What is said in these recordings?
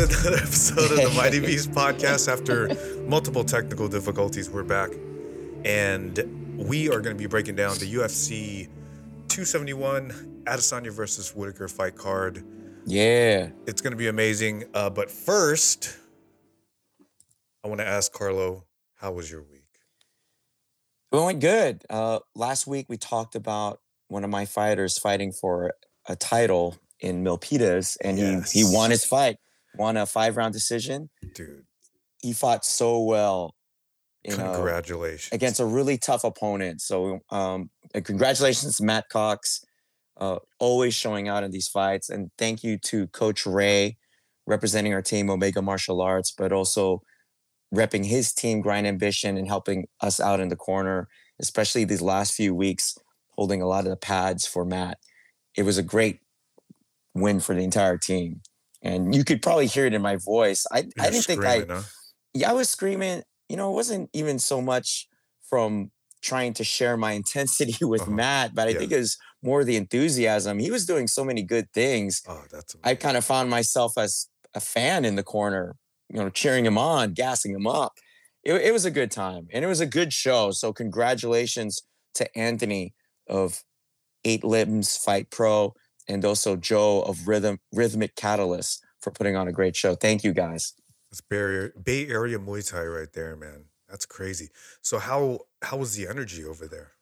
To another episode of the Mighty Beast podcast. After multiple technical difficulties, we're back. And we are going to be breaking down the UFC 271 Adesanya versus Whittaker fight card. Yeah. It's going to be amazing. Uh, but first, I want to ask Carlo, how was your week? It went good. Uh, last week we talked about one of my fighters fighting for a title in Milpitas, and Yes. he he won his fight, won a five round decision. Dude, He fought so well, you know, congratulations. against a really tough opponent. So, um, congratulations, to Matt Cox, uh, always showing out in these fights, and thank you to Coach Ray, representing our team Omega Martial Arts, but also repping his team Grind Ambition and helping us out in the corner, especially these last few weeks, holding a lot of the pads for Matt. It was a great win for the entire team. And you could probably hear it in my voice. I, You're I didn't think I huh? yeah, I was screaming. You know, it wasn't even so much from trying to share my intensity with Uh-huh. Matt, but I Yeah. think it was more the enthusiasm. He was doing so many good things. Oh, that's I kind of found myself as a fan in the corner, you know, cheering him on, gassing him up. It, it was a good time and it was a good show. So, congratulations to Anthony of Eight Limbs Fight Pro and also Joe of Rhythm Rhythmic Catalyst for putting on a great show. Thank you guys. It's Bay Area, Bay Area Muay Thai right there, man. That's crazy. So how how was the energy over there?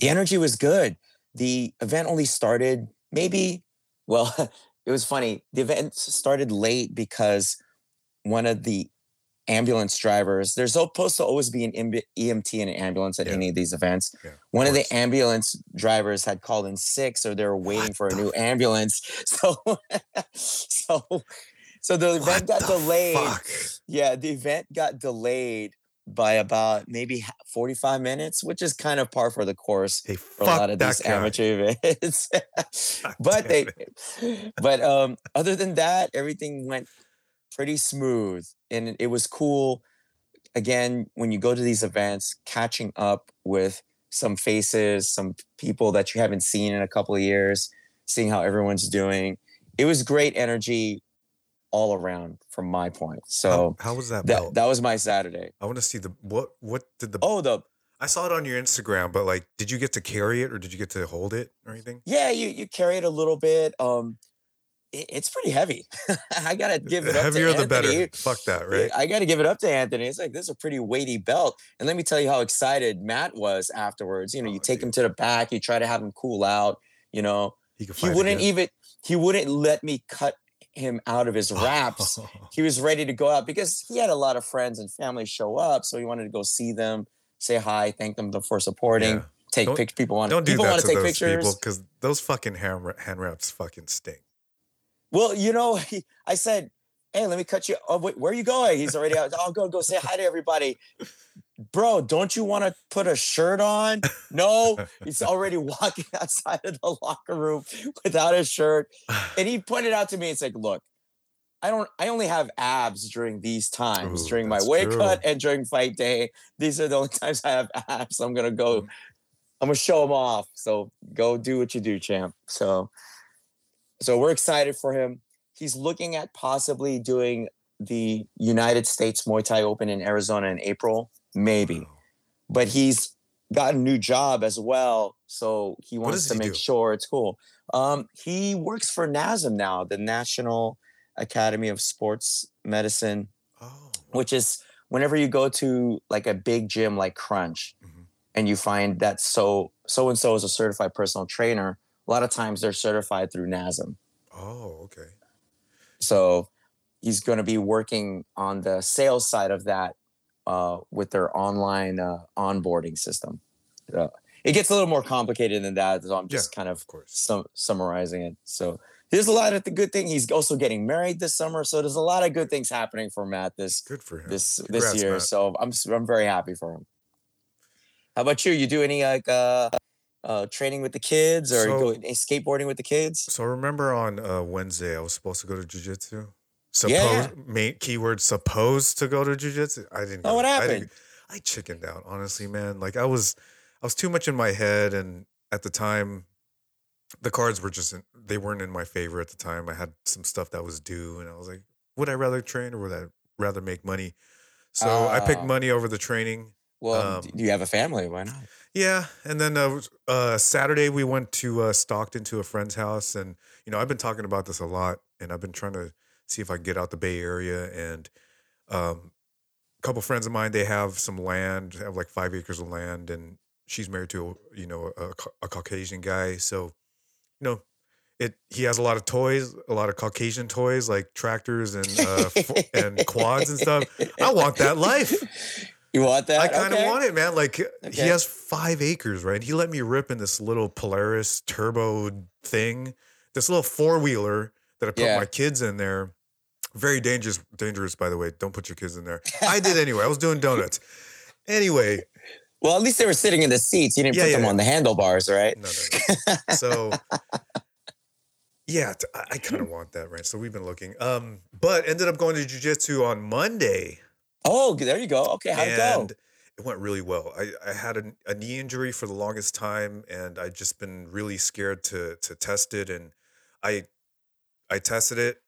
the energy was good. The event only started maybe, well, it was funny. The event started late because one of the ambulance drivers, there's supposed to always be an EMT in an ambulance at Yeah. any of these events. Yeah, One of the ambulance drivers had called in sick, so they were waiting What for a new ambulance. So, so, so the event got the delayed. fuck? Yeah, the event got delayed by about maybe 45 minutes, which is kind of par for the course Hey, for a lot of these guy. amateur events. But they but um other than that, everything went pretty smooth and it was cool. Again, when you go to these events, catching up with some faces, some people that you haven't seen in a couple of years, seeing how everyone's doing. It was great energy all around from my point. So how, how was that that belt? that was my Saturday. I want to see the what what did the Oh, the I saw it on your Instagram, but like did you get to carry it or did you get to hold it or anything? yeah, you you carry it a little bit. Um, it's pretty heavy. I gotta give it up heavier to the better. Fuck that, right? I got to give it up to Anthony. It's like this is a pretty weighty belt, and let me tell you how excited Matt was afterwards. You know, Oh, you take him to the back, you try to have him cool out. You know, He he wouldn't again. even he wouldn't let me cut him out of his oh. wraps. he was ready to go out because he had a lot of friends and family show up, so he wanted to go see them, say hi, thank them for supporting, Yeah. take pictures. People want Don't do people that want to to take those pictures. people because those fucking hand, hand wraps fucking stink. Well, you know, he, I said, "Hey, let me cut you. Oh, wait, where are you going?" He's already out. I'll go go say hi to everybody. Bro, don't you want to put a shirt on? No, he's already walking outside of the locker room without a shirt. And he pointed out to me, it's like, look, I don't I only have abs during these times, Ooh, during my weight true. cut and during fight day. These are the only times I have abs. I'm gonna go, mm-hmm. I'm gonna show them off. So go do what you do, champ. So so we're excited for him. He's looking at possibly doing the United States Muay Thai Open in Arizona in April, maybe. Wow. But he's got a new job as well, so he wants to he make do? sure it's cool. Um, he works for NASM now, the National Academy of Sports Medicine, Oh, which is whenever you go to like a big gym like Crunch, Mhm. and you find that so so and so is a certified personal trainer. A lot of times they're certified through NASM. oh, okay. So he's going to be working on the sales side of that uh, with their online uh, onboarding system. Uh, it gets a little more complicated than that, so I'm Yeah, just kind of Of course. sum- summarizing it. So there's a lot of the good thing. He's also getting married this summer, so there's a lot of good things happening for Matt this Good for him. this Congrats, this year. Matt. So I'm I'm very happy for him. How about you? You do any like uh, uh, training with the kids or So- go skateboarding with the kids? So remember on uh, Wednesday I was supposed to go to jujitsu. Suppose Yeah. main keyword supposed to go to jujitsu. I didn't. Oh, what I, happened? didn't- I chickened out, honestly, man. Like I was, I was too much in my head, and at the time, the cards were just in, they weren't in my favor at the time. I had some stuff that was due, and I was like, would I rather train or would I rather make money? So I picked Ah. money over the training. Well, Um, you have a family. Why not? Yeah, and then uh, uh, Saturday we went to uh, Stockton to a friend's house, and you know I've been talking about this a lot, and I've been trying to see if I can get out the Bay Area, and um, a couple friends of mine they have some land, have like five acres of land, and she's married to you know a, a Caucasian guy, so you know it he has a lot of toys, a lot of Caucasian toys like tractors and uh, and quads and stuff. I want that life. You want that? I kind of Okay. want it, man. Like he has five acres, right? He let me rip in this little Polaris turbo thing, this little four wheeler that I put Yeah. my kids in there. Very dangerous, dangerous, by the way. Don't put your kids in there. I did anyway. I was doing donuts. Anyway, Well, at least they were sitting in the seats. You didn't Yeah, put yeah, them on the handlebars, right? no, no, no. So, yeah, I kind of want that, right? So we've been looking, um, but ended up going to jujitsu on Monday. Oh, there you go. Okay, how'd it go? it went really well. I, I had a, a knee injury for the longest time, and I just been really scared to to test it. And I I tested it,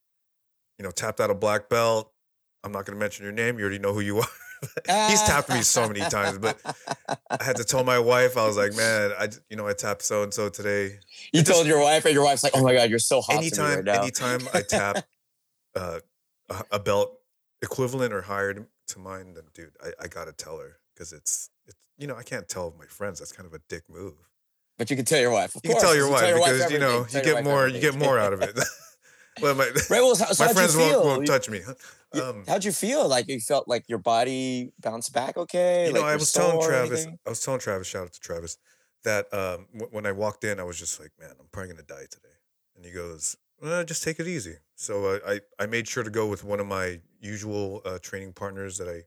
you know, tapped out a black belt. I'm not going to mention your name. You already know who you are. He's tapped me so many times, but I had to tell my wife. I was like, man, I you know I tapped so and so today. You it just- told your wife, and your wife's like, "Oh my god, you're so hot anytime right now." anytime I tap uh, a, a belt equivalent or higher to, mine, then dude, I, I gotta tell her because it's it's you know I can't tell my friends. That's kind of a dick move. But you can tell your wife. Of You can course, tell your wife because you know you get wife more you get more out of it. well, my right. Well, so, so my friends won't, won't touch me. Um, how'd you feel? Like you felt like your body bounced back okay? you know, Like I was telling Travis. I was telling Travis, shout out to Travis, that um, w- when I walked in, I was just like, man, I'm probably gonna die today. And he goes, uh, just take it easy. So uh, I I made sure to go with one of my usual uh, training partners that I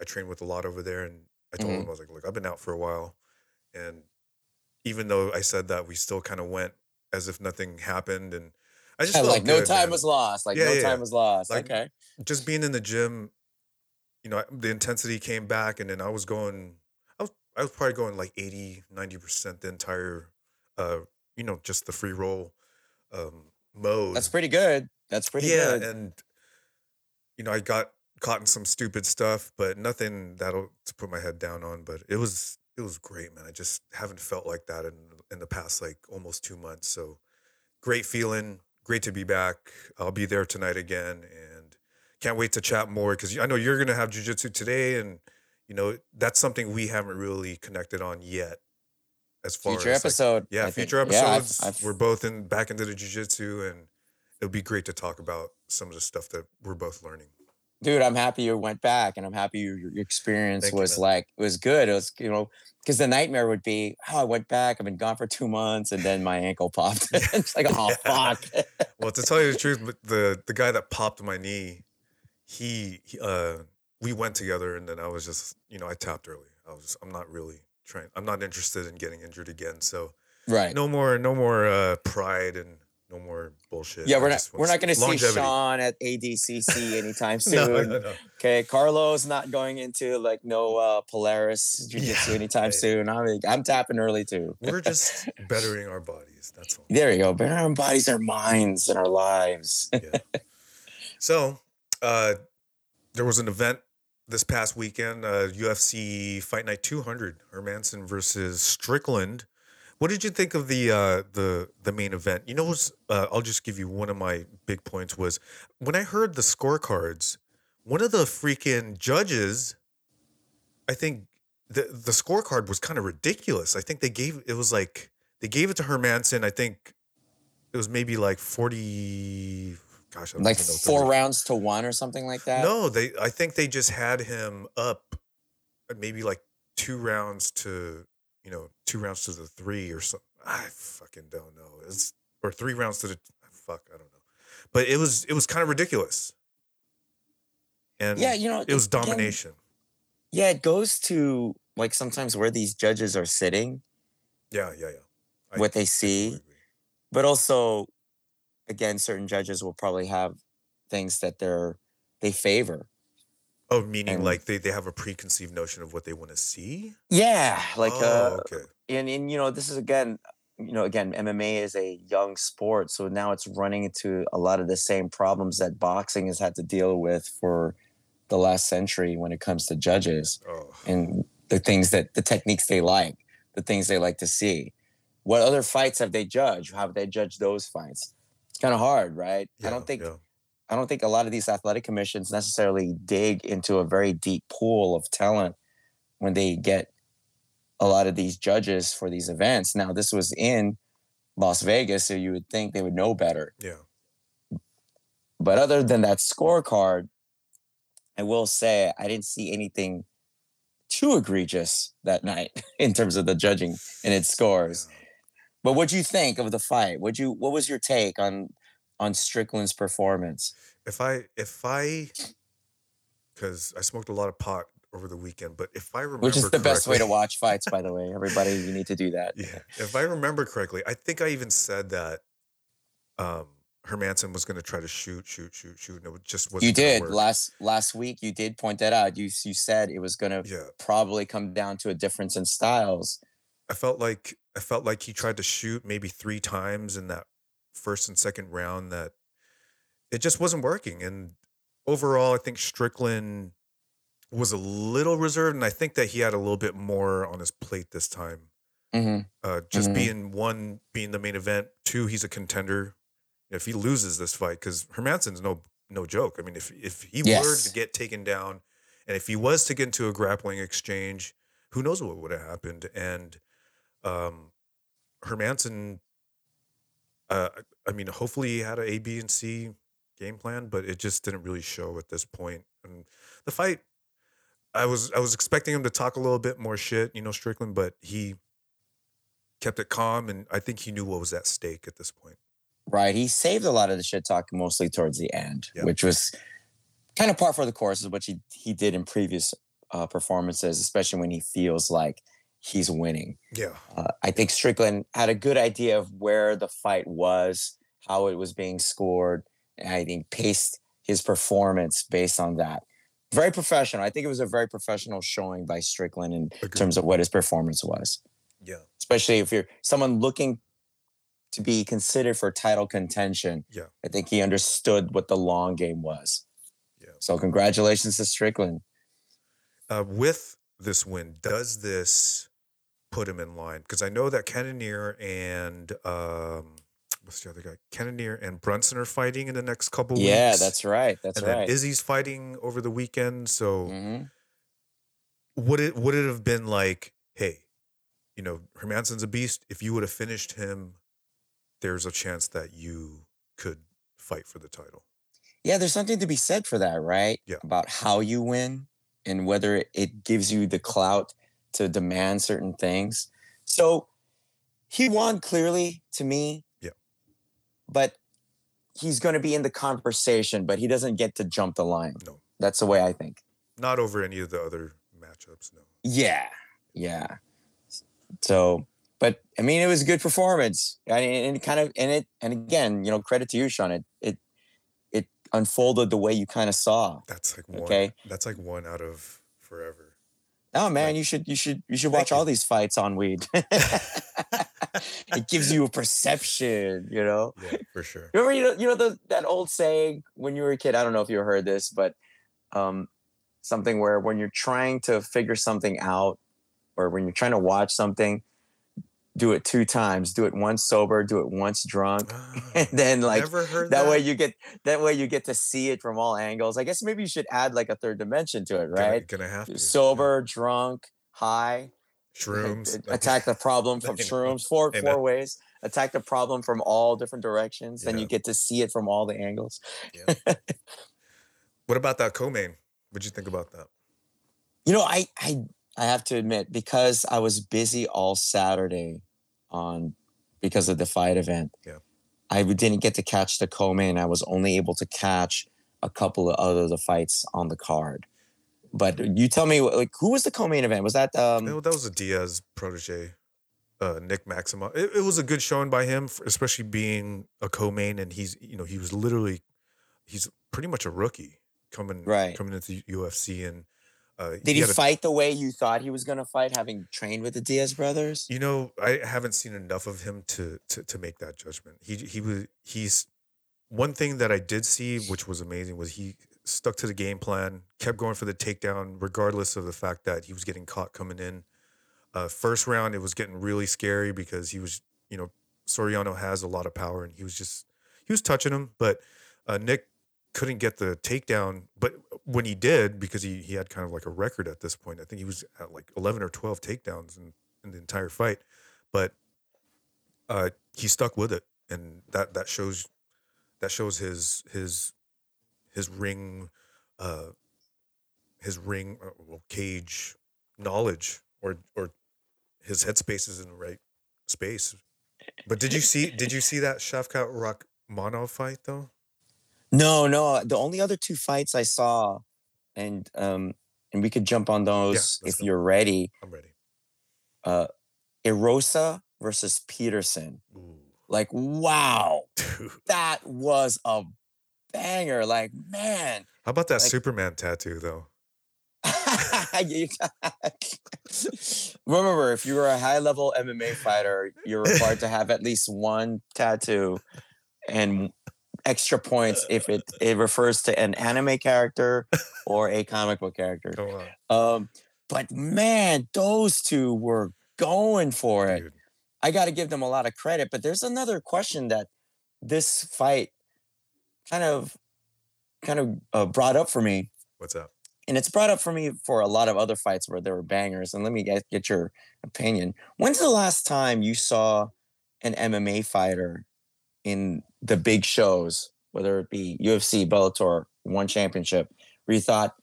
I train with a lot over there, and I told Mhm. him I was like, look, I've been out for a while, and even though I said that, we still kind of went as if nothing happened, and I just Yeah, felt like no time man. was lost. Like Yeah, no yeah, time was lost. Like, okay. just being in the gym, you know, the intensity came back and then I was going I was I was probably going like 80, 90% the entire uh, you know, just the free roll um mode. That's pretty good. That's pretty yeah, good. and you know, I got caught in some stupid stuff, but nothing that'll to put my head down on, but it was it was great, man. I just haven't felt like that in in the past like almost 2 months. So great feeling, great to be back. I'll be there tonight again and can't wait to chat more cuz I know you're going to have jujitsu today and you know, that's something we haven't really connected on yet as far Future as like, episode. yeah, I think. future Yeah, I've- episodes. I've- we're both in back into the jujitsu, and it'll be great to talk about some of the stuff that we're both learning. dude i'm happy you went back and i'm happy your, your experience Thank was man. like it was good it was you know because the nightmare would be oh i went back i've been gone for two months and then my ankle popped it's like oh fuck Well, to tell you the truth, the the guy that popped my knee, he, he uh, we went together, and then I was just, you know, I tapped early. I was, I'm not really trying. I'm not interested in getting injured again. So right no more, no more uh, pride and no more bullshit. yeah we're not we're not going to see sean at adcc anytime soon No, no, no. okay carlos not going into like no uh polaris jiu-jitsu Yeah, anytime soon i'm i'm tapping early too We're just bettering our bodies. That's all. there you go Bettering our bodies our minds and our lives yeah. So, uh, there was an event this past weekend, uh, UFC Fight Night 200, Hermansson versus Strickland. What did you think of the uh, the the main event? You know, uh, I'll just give you one of my big points was when I heard the scorecards. One of the freaking judges, I think the the scorecard was kind of ridiculous. I think they gave it was like they gave it to Hermansson. I think it was maybe like forty. Gosh, I don't like four rounds to one or something like that no, they. I think they just had him up, uh, maybe like two rounds to, you know, two rounds to the three or something. I fucking don't know. It's or three rounds to the fuck. I don't know, but it was it was kind of ridiculous. And yeah you know it was again, domination. Yeah, it goes to like sometimes where these judges are sitting, Yeah, yeah, yeah. I what they see, but also, again, certain judges will probably have things that they're they favor. Oh, meaning And- like they, they have a preconceived notion of what they want to see. Yeah, like oh, uh, okay. and and you know this is again you know, again, MMA is a young sport, so now it's running into a lot of the same problems that boxing has had to deal with for the last century when it comes to judges Oh, and the things that the techniques they like, the things they like to see. What other fights have they judged? How have they judged those fights? It's kind of hard, right? I don't think yeah. I don't think a lot of these athletic commissions necessarily dig into a very deep pool of talent when they get a lot of these judges for these events. Now, this was in Las Vegas, so you would think they would know better. Yeah. But other than that scorecard, I will say I didn't see anything too egregious that night in terms of the judging and its scores. But what'd you think of the fight? Would you what was your take on on Strickland's performance? If I if I because I smoked a lot of pot over the weekend, but if I remember Which is the best way to watch fights, by the way. Everybody, you need to do that. Yeah. If I remember correctly, I think I even said that um Hermansson was gonna try to shoot, shoot, shoot, shoot, and it just wasn't You did work. last last week. You did point that out. You you said it was going to Yeah. probably come down to a difference in styles. I felt like I felt like he tried to shoot maybe three times in that first and second round that it just wasn't working. And overall, I think Strickland was a little reserved, and I think that he had a little bit more on his plate this time. hmm Uh, just Mhm. being one, being the main event. Two, he's a contender. If he loses this fight, because Hermansson's no no joke. I mean, if if he were to get taken down, and if he was to get into a grappling exchange, who knows what would have happened? And um, Hermansson, uh, I mean, hopefully he had a A, B, and C game plan, but it just didn't really show at this point. And the fight, I was I was expecting him to talk a little bit more shit, you know, Strickland, but he kept it calm, and I think he knew what was at stake at this point. Right. He saved a lot of the shit talk mostly towards the end, Yeah. which was kind of par for the course of what he he did in previous uh, performances, especially when he feels like he's winning. Yeah, Uh, I think Strickland had a good idea of where the fight was, how it was being scored, and I think paced his performance based on that. Very professional. I think it was a very professional showing by Strickland in Agreed. terms of what his performance was, yeah, especially if you're someone looking to be considered for title contention. Yeah. I think he understood what the long game was. Yeah. So congratulations to Strickland. uh, with this win, does this put him in line? Because I know that Cannonier and um, what's the other guy? Cannonier and Brunson are fighting in the next couple Yeah, weeks. Yeah, that's right. That's and right. then Izzy's fighting over the weekend. So Mhm. would it would it have been like, hey, you know, Hermansson's a beast. If you would have finished him, there's a chance that you could fight for the title. Yeah, there's something to be said for that, right? Yeah. About how you win and whether it gives you the clout to demand certain things. So he won clearly to me. Yeah. But he's going to be in the conversation, but he doesn't get to jump the line. No. That's the way I think. Not over any of the other matchups. No. Yeah. Yeah. So, but I mean, it was a good performance. I mean, and it kind of, and it, and again, you know, credit to you, Sean. It, it, it unfolded the way you kind of saw. That's like one. Okay. That's like one out of forever. Oh man, you should you should you should watch all these fights on weed. it gives you a perception, you know. Yeah, for sure. Remember, you know, you know the, that old saying when you were a kid. I don't know if you heard this, but um, something where when you're trying to figure something out, or when you're trying to watch something, do it two times. Do it once sober. Do it once drunk, and ah, then like that that. way you get that way you get to see it from all angles. I guess maybe you should add like a third dimension to it, Gonna- right? Gonna, have to yeah. sober, drunk, high. Uh, shrooms. Attack the problem from shrooms. Four know. four ways. Attack the problem from all different directions. Then you get to see it from all the angles. What about that co-main? What'd you think about that? You know, I I I have to admit because I was busy all Saturday on because of the fight event. Yeah. I didn't get to catch the co-main. I was only able to catch a couple of other the fights on the card. But you tell me, like, who was the co-main event? Was that um? No, that was a Diaz protege, uh, Nick Maximov. It, it was a good showing by him, for, especially being a co-main, and he's you know he was literally he's pretty much a rookie coming Right. coming into the UFC, and Uh, Did he a- fight the way you thought he was going to fight, having trained with the Diaz brothers? You know, I haven't seen enough of him to to, to make that judgment. He he was he's one thing that I did see, which was amazing, was he stuck to the game plan, kept going for the takedown, regardless of the fact that he was getting caught coming in. Uh, first round, it was getting really scary because he was, you know, Soriano has a lot of power, and he was just he was touching him, but uh, Nick couldn't get the takedown. But when he did, because he he had kind of like a record at this point, I think he was at like eleven or twelve takedowns in, in the entire fight. But uh, he stuck with it, and that that shows that shows his his his ring, uh, his ring uh, well, cage knowledge, or or his headspace is in the right space. But did you see did you see that Shavkat Rakhmonov fight though? No, no. The only other two fights I saw, and um, and we could jump on those let's if go. you're ready. I'm ready. Uh, Erosa versus Peterson. Ooh, Like, wow, dude. that was a banger. Like, man. How about that Like- Superman tattoo though? Remember, if you were a high level MMA fighter, you're required to have at least one tattoo and extra points if it, it refers to an anime character or a comic book character. Um, but man, those two were going for it. dude. I got to give them a lot of credit. But there's another question that this fight kind of kind of uh, brought up for me What's up? and it's brought up for me for a lot of other fights where there were bangers. And let me get, get your opinion. When's the last time you saw an MMA fighter in the big shows, whether it be UFC, Bellator, one championship, where you thought,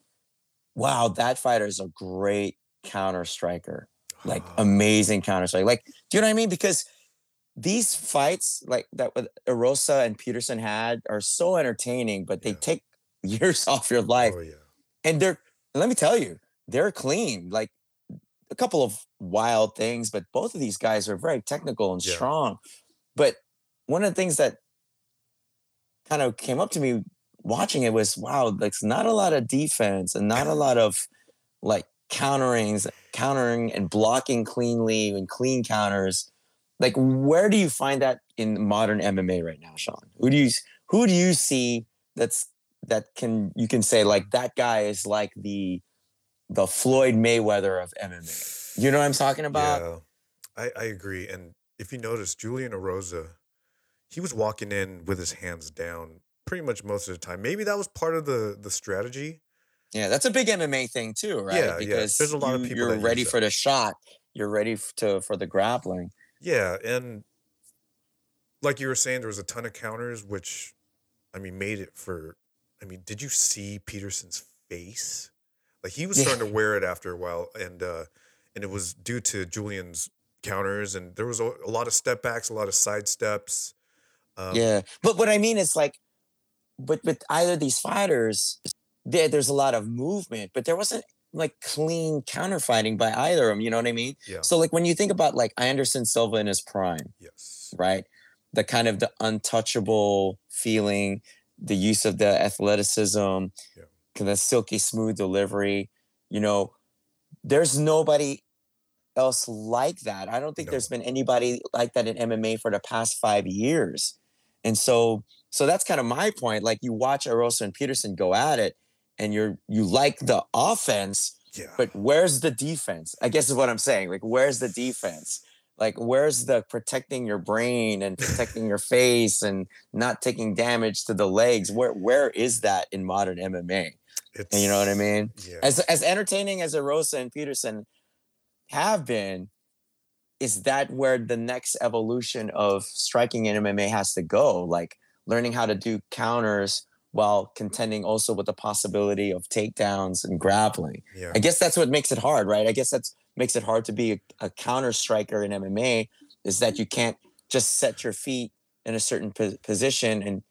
wow, that fighter is a great counter striker, like amazing counter striker. Like, do you know what I mean? Because these fights, like that with Erosa and Peterson had, are so entertaining, but they Yeah. take years off your life oh yeah. and they're let me tell you they're clean like a couple of wild things but both of these guys are very technical and Yeah. strong but one of the things that kind of came up to me watching it was wow like not a lot of defense and not a lot of like counterings countering and blocking cleanly and clean counters like where do you find that in modern mma right now sean who do you who do you see that's that can you can say like that guy is like the the Floyd Mayweather of MMA. You know what I'm talking about? Yeah, I, I agree. And if you notice, Julian Erosa, he was walking in with his hands down pretty much most of the time. Maybe that was part of the the strategy. Yeah, that's a big MMA thing too, right? Yeah, yeah. Because There's a lot of you- people You're ready for the shot. You're ready to for the grappling. Yeah, and like you were saying, there was a ton of counters, which I mean made it for. I mean, did you see Peterson's face? Like he was starting to wear it after a while, and uh and it was due to Julian's counters, and there was a, a lot of step backs, a lot of side steps. Um, yeah, but what I mean is like, but with either of these fighters, there there's a lot of movement, but there wasn't like clean counter fighting by either of them. You know what I mean? yeah, So like when you think about like Anderson Silva in his prime, yes, right? The kind of the untouchable feeling, the use of the athleticism, Yeah. the silky smooth delivery. You know, there's nobody else like that. I don't think No. there's been anybody like that in MMA for the past five years. And so, so that's kind of my point. Like you watch Erosa and Peterson go at it, and you're you like the offense, yeah. but where's the defense? I guess is what I'm saying. Like, where's the defense? Like, where's the protecting your brain and protecting your face and not taking damage to the legs? Where where is that in modern MMA? it's, And you know what I mean? Yeah, As as entertaining as Erosa and Peterson have been, is that where the next evolution of striking in MMA has to go? Like learning how to do counters while contending also with the possibility of takedowns and grappling. yeah. I guess that's what makes it hard, right? I guess that's makes it hard to be a, a counter striker in MMA is that you can't just set your feet in a certain po- position and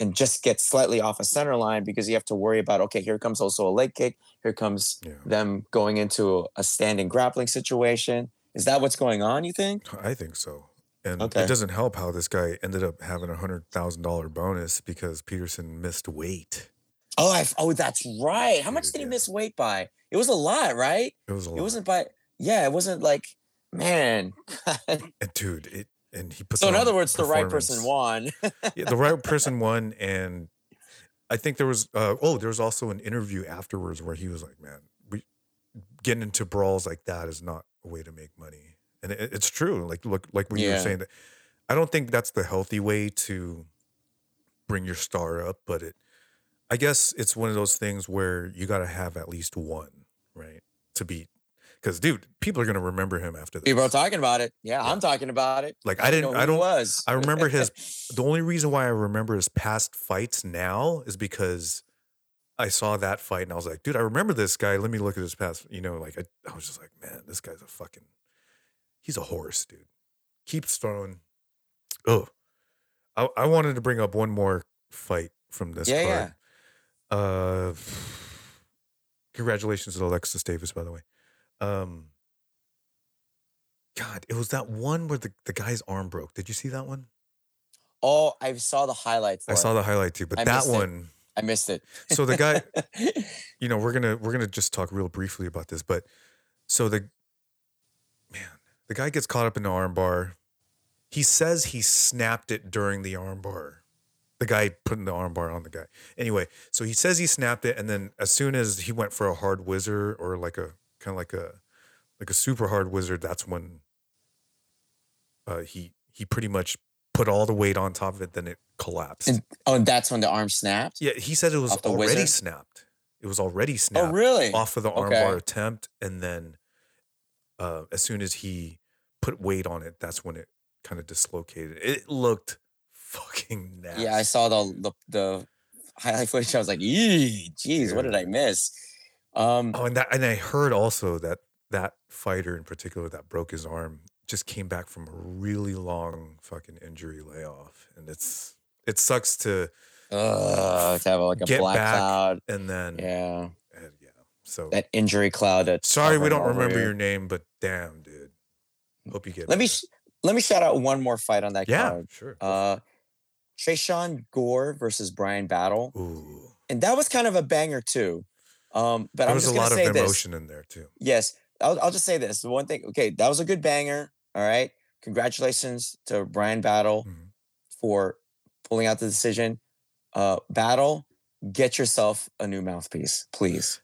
and just get slightly off a center line because you have to worry about okay, here comes also a leg kick, here comes Yeah. them going into a standing grappling situation. Is that what's going on? You think? I think so. And Okay. it doesn't help how this guy ended up having a hundred thousand dollar bonus because Peterson missed weight. Oh, I, oh, that's right. How much did he yeah. miss weight by? It was a lot, right? It was a lot. It wasn't by. Yeah, it wasn't like, man. and dude, it and he put so in other words, the right person won. yeah, the right person won, and I think there was uh, oh, there was also an interview afterwards where he was like, "Man, we getting into brawls like that is not a way to make money," and it, it's true. Like look, like when you were saying that, I don't think that's the healthy way to bring your star up, but it, I guess it's one of those things where you got to have at least one, right, to beat. Because dude, people are gonna remember him after this. People are talking about it. Yeah, Yeah. I'm talking about it. Like I didn't, who I don't, was. I remember his the only reason why I remember his past fights now is because I saw that fight and I was like, dude, I remember this guy. Let me look at his past. You know, like I, I was just like, man, this guy's a fucking, he's a horse, dude. Keeps throwing. Oh, I, I wanted to bring up one more fight from this Yeah, card. Uh, congratulations to Alexis Davis, by the way. Um, God, it was that one where the, the guy's arm broke. Did you see that one? Oh, I saw the highlights. I saw the highlight too, but I that one. I missed it. So the guy, you know, we're gonna we're gonna just talk real briefly about this, but so the man, the guy gets caught up in the armbar. He says he snapped it during the armbar. The guy putting the armbar on the guy. Anyway, so he says he snapped it, and then as soon as he went for a hard wizard or like a kind of like a like a super hard wizard, that's when uh, he he pretty much put all the weight on top of it. Then it collapsed. And, oh, and that's when the arm snapped. Yeah, he said it was already wizard? snapped. It was already snapped Oh, really? off of the Okay. armbar attempt, and then uh, as soon as he put weight on it, that's when it kind of dislocated. It looked fucking nasty. Yeah, I saw the the, the highlight footage. I was like, "Eee, jeez, what did I miss?" Um, Oh, and that, and I heard also that that fighter in particular that broke his arm just came back from a really long fucking injury layoff, and it's it sucks to ugh, to have like a Get black back. cloud. and then Yeah, uh, yeah. So that injury cloud. That's sorry we don't remember you. your name, but damn, dude. Hope you get. Let me let me shout out one more fight on that yeah, card. sure. Uh, Tresean Gore versus Bryan Battle, Ooh, and that was kind of a banger too. Um, but there I'm was just a lot of say this. emotion in there too. Yes, I'll, I'll just say this. The one thing, okay, that was a good banger. All right, congratulations to Bryan Battle Mhm. for pulling out the decision. Uh, Battle, get yourself a new mouthpiece, please.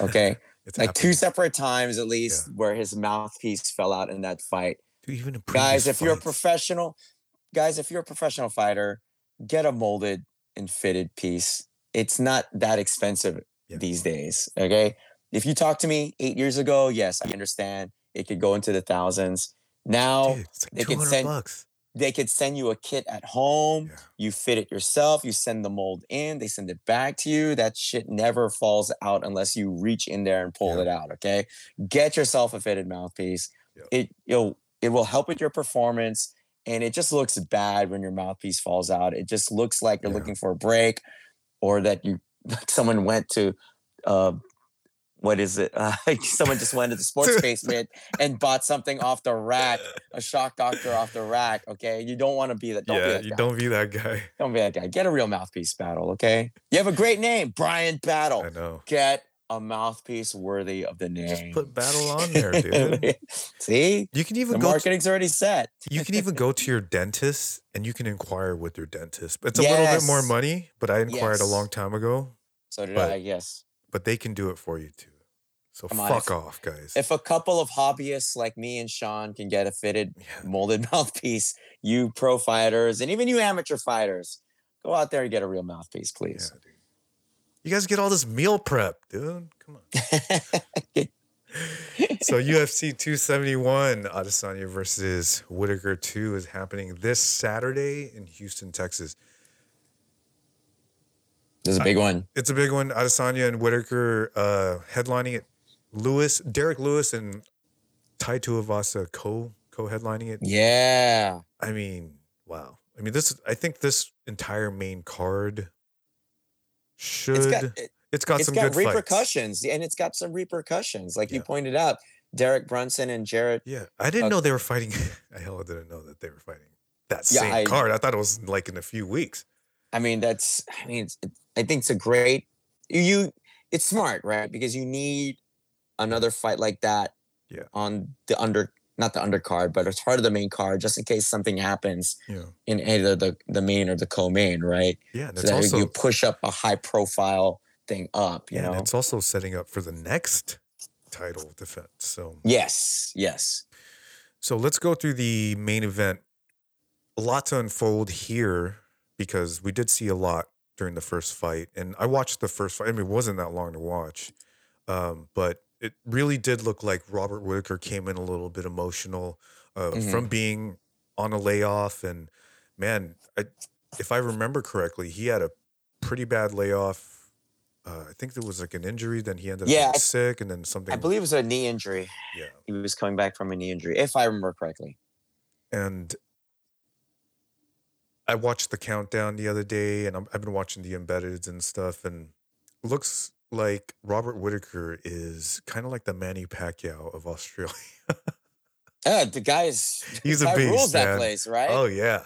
Okay, like two separate times at least where his mouthpiece fell out in that fight. Even Guys, if you're a professional, guys, if you're a professional fighter, get a molded and fitted piece. It's not that expensive Yeah. these days. Okay. If you talk to me eight years ago, yes, I understand. It could go into the thousands. Now Dude, they like could two hundred send- bucks. they could send you a kit at home. Yeah. You fit it yourself. You send the mold in. They send it back to you. That shit never falls out unless you reach in there and pull Yeah. it out. Okay. Get yourself a fitted mouthpiece. Yep. It you'll it will help with your performance. And it just looks bad when your mouthpiece falls out. It just looks like you're Yeah. looking for a break, or that you someone went to. Uh, what is it? Uh, someone just went to the sports basement and bought something off the rack, a shock doctor off the rack. Okay, you don't want to be that. Don't be yeah, that you guy. don't be that guy. Don't be that guy. Get a real mouthpiece battle, okay? You have a great name, Bryan Battle. I know. Get a mouthpiece worthy of the name. Just put battle on there, dude. See, You can the even go. To, marketing's already set. you can even go to your dentist and you can inquire with your dentist. It's a little bit more money, but I inquired a long time ago. So did But- I. Yes. But they can do it for you too. So Come fuck if- off, guys. If a couple of hobbyists like me and Sean can get a fitted yeah. molded mouthpiece, you pro fighters and even you amateur fighters, go out there and get a real mouthpiece, yeah, please. dude. You guys get all this meal prep, dude. Come on. So UFC 271, Adesanya versus Whittaker 2 is happening this Saturday in Houston, Texas. this is a big one. It's a big one. Adesanya and Whittaker uh, headlining it. Lewis, Derrick Lewis, and Tai Tuivasa co co headlining it. Yeah. I mean, wow. I mean, this. I think this entire main card should. It's got it- it's got it's some got good fights. repercussions and it's got some repercussions like you pointed out derek brunson and jared Yeah, I didn't Uh, know they were fighting. I hell didn't know that they were fighting that Yeah, same I- card. I thought it was like in a few weeks. i mean that's i mean it, i think it's a great you it's smart, right? Because you need another fight like that Yeah. on the under not the undercard, but it's part of the main card, just in case something happens Yeah. in either the the main or the co-main, right? Yeah. And So that also you push up a high profile thing up, you yeah, and it's also setting up for the next title defense. So Yes, yes. So let's go through the main event. A lot to unfold here because we did see a lot during the first fight, and I watched the first fight. I mean, it wasn't that long to watch, um, but it really did look like Robert Whittaker came in a little bit emotional uh, Mhm. from being on a layoff, and man, I, if I remember correctly, he had a pretty bad layoff. Uh, I think there was like an injury, then he ended up Yeah, getting I- sick, and then something. I believe it was a knee injury. yeah. He was coming back from a knee injury, if I remember correctly. and I watched the countdown the other day, and I'm, I've been watching the embeddeds and stuff, and it looks like Robert Whittaker is kind of like the Manny Pacquiao of Australia. Yeah, the guy is He's the a guy beast, rules that place, right? Oh yeah,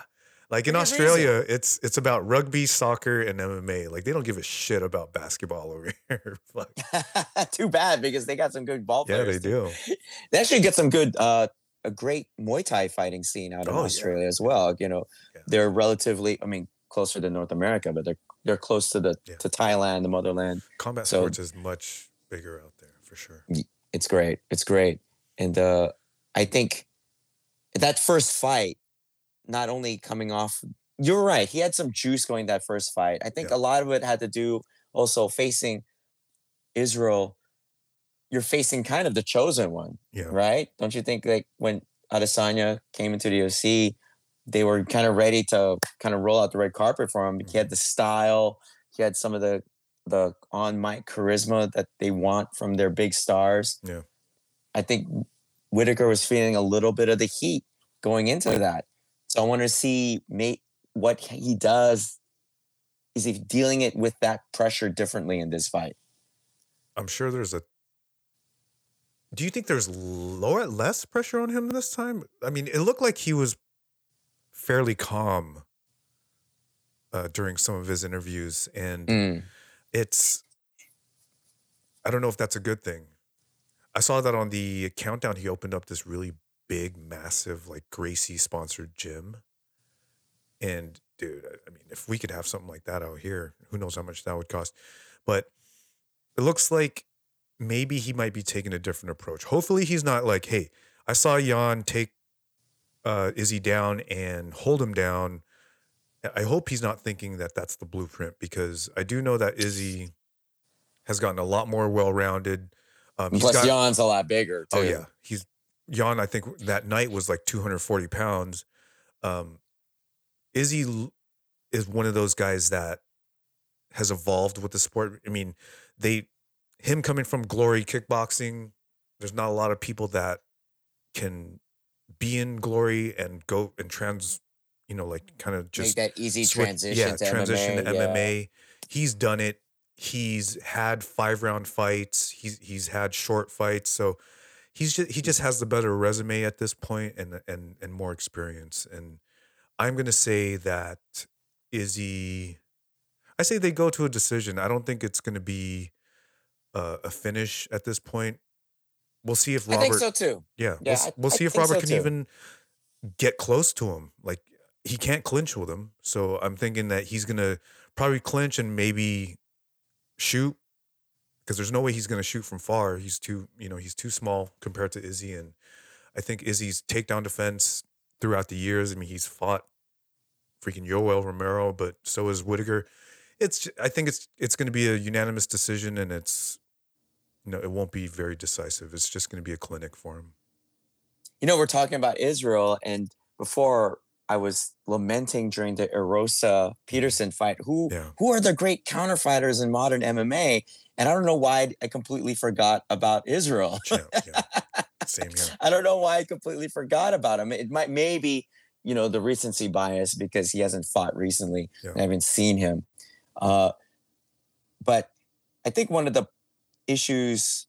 like in reason. Australia, it's it's about rugby, soccer, and MMA. Like they don't give a shit about basketball over here. Too bad because they got some good ball yeah, they too. do. They actually get some good, uh, a great Muay Thai fighting scene out in Oh, yeah. Australia as well. You know, Yeah. they're relatively, I mean, closer to North America, but they're they're close to the Yeah. to Thailand, the motherland. Combat So- sports is much bigger out there for sure. It's great. It's great, and uh, I think that first fight, not only coming off, you're right. He had some juice going that first fight. I think Yeah. a lot of it had to do also facing Israel. You're facing kind of the chosen one. Yeah, right? Don't you think like when Adesanya came into the UFC, they were kind of ready to kind of roll out the red carpet for him. He had the mm-hmm. style, he had some of the the on mic charisma that they want from their big stars. Yeah. I think Whittaker was feeling a little bit of the heat going into that. So I want to see mate what he does. Is he dealing it with that pressure differently in this fight? I'm sure there's a. Do you think there's lower, less pressure on him this time? I mean, it looked like he was fairly calm uh, during some of his interviews, and Mm. it's. I don't know if that's a good thing. I saw that on the countdown. He opened up this really big, massive, like Gracie sponsored gym, and dude, I- I mean, if we could have something like that out here, who knows how much that would cost? But it looks like maybe he might be taking a different approach. Hopefully, he's not like, hey, I saw Jan take uh, Izzy down and hold him down. I hope he's not thinking that that's the blueprint because I do know that Izzy has gotten a lot more well rounded. Um, he's Plus, got- Jan's a lot bigger too. Oh yeah, he's Jan. I think that night was like 240 pounds. Um, Izzy is one of those guys that has evolved with the sport. I mean, they him coming from Glory Kickboxing. There's not a lot of people that can be in Glory and go and trans, you know, like kind of just make that easy switch- transition yeah, to transition MMA. to yeah. MMA. He's done it. He's had five round fights. He's he's had short fights. So he's just he just has the better resume at this point and and and more experience. And I'm gonna say that Izzy. I say they go to a decision. I don't think it's gonna be uh, a finish at this point. We'll see if Robert. I Robert. think so too. Yeah, Yeah, we'll, I- we'll I see if think so Robert can too. even get close to him. Like he can't clinch with him, so I'm thinking that he's gonna probably clinch and maybe shoot because there's no way he's gonna shoot from far. He's too, you know, he's too small compared to Izzy, and I think Izzy's takedown defense throughout the years. I mean, he's fought freaking Yoel Romero, but so is Whittaker. It's, I think it's it's gonna be a unanimous decision, and it's. No, it won't be very decisive. It's just going to be a clinic for him. You know, we're talking about Israel, and before I was lamenting during the Erosa Peterson fight, who Yeah. who are the great counterfighters in modern MMA? And I don't know why I completely forgot about Israel. Champ, yeah. Same here. I don't know why I completely forgot about him. It might maybe you know the recency bias because he hasn't fought recently. Yeah. I haven't seen him. Uh, but I think one of the issues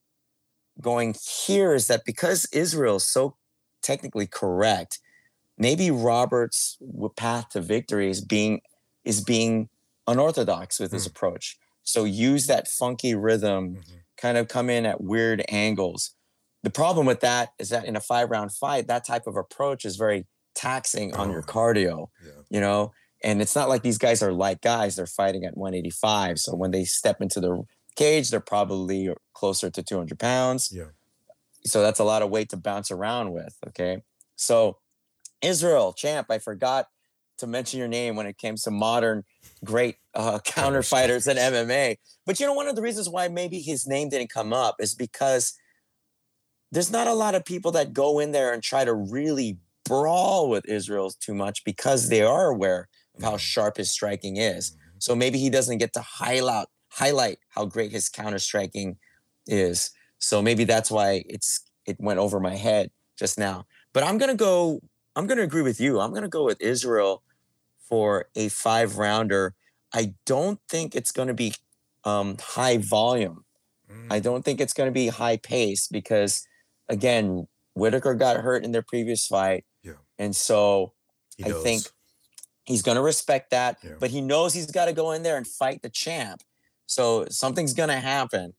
going here is that because Israel's so technically correct, maybe Robert's path to victory is being is being unorthodox with his Hmm. approach. So use that funky rhythm, Mhm. kind of come in at weird angles. The problem with that is that in a five round fight, that type of approach is very taxing on your Oh. cardio, Yeah. you know? And it's not like these guys are light guys, they're fighting at 185. So when they step into the cage, they're probably closer to 200 pounds. Yeah. So that's a lot of weight to bounce around with. Okay. So Israel, champ, I forgot to mention your name when it came to modern great uh, counter fighters in MMA. But you know, one of the reasons why maybe his name didn't come up is because there's not a lot of people that go in there and try to really brawl with Israel too much because they are aware of how Mhm. sharp his striking is. Mhm. So maybe he doesn't get to highlight highlight how great his counter striking is. So maybe that's why it's it went over my head just now. But I'm gonna go. I'm gonna agree with you. I'm gonna go with Israel for a five rounder. I don't think it's gonna be um, high volume. I Mm. don't think it's gonna be high pace because again, Whittaker got hurt in their previous fight, Yeah. and so I think he's going to respect that, Yeah. but he knows he's got to go in there and fight the champ. So something's going to happen.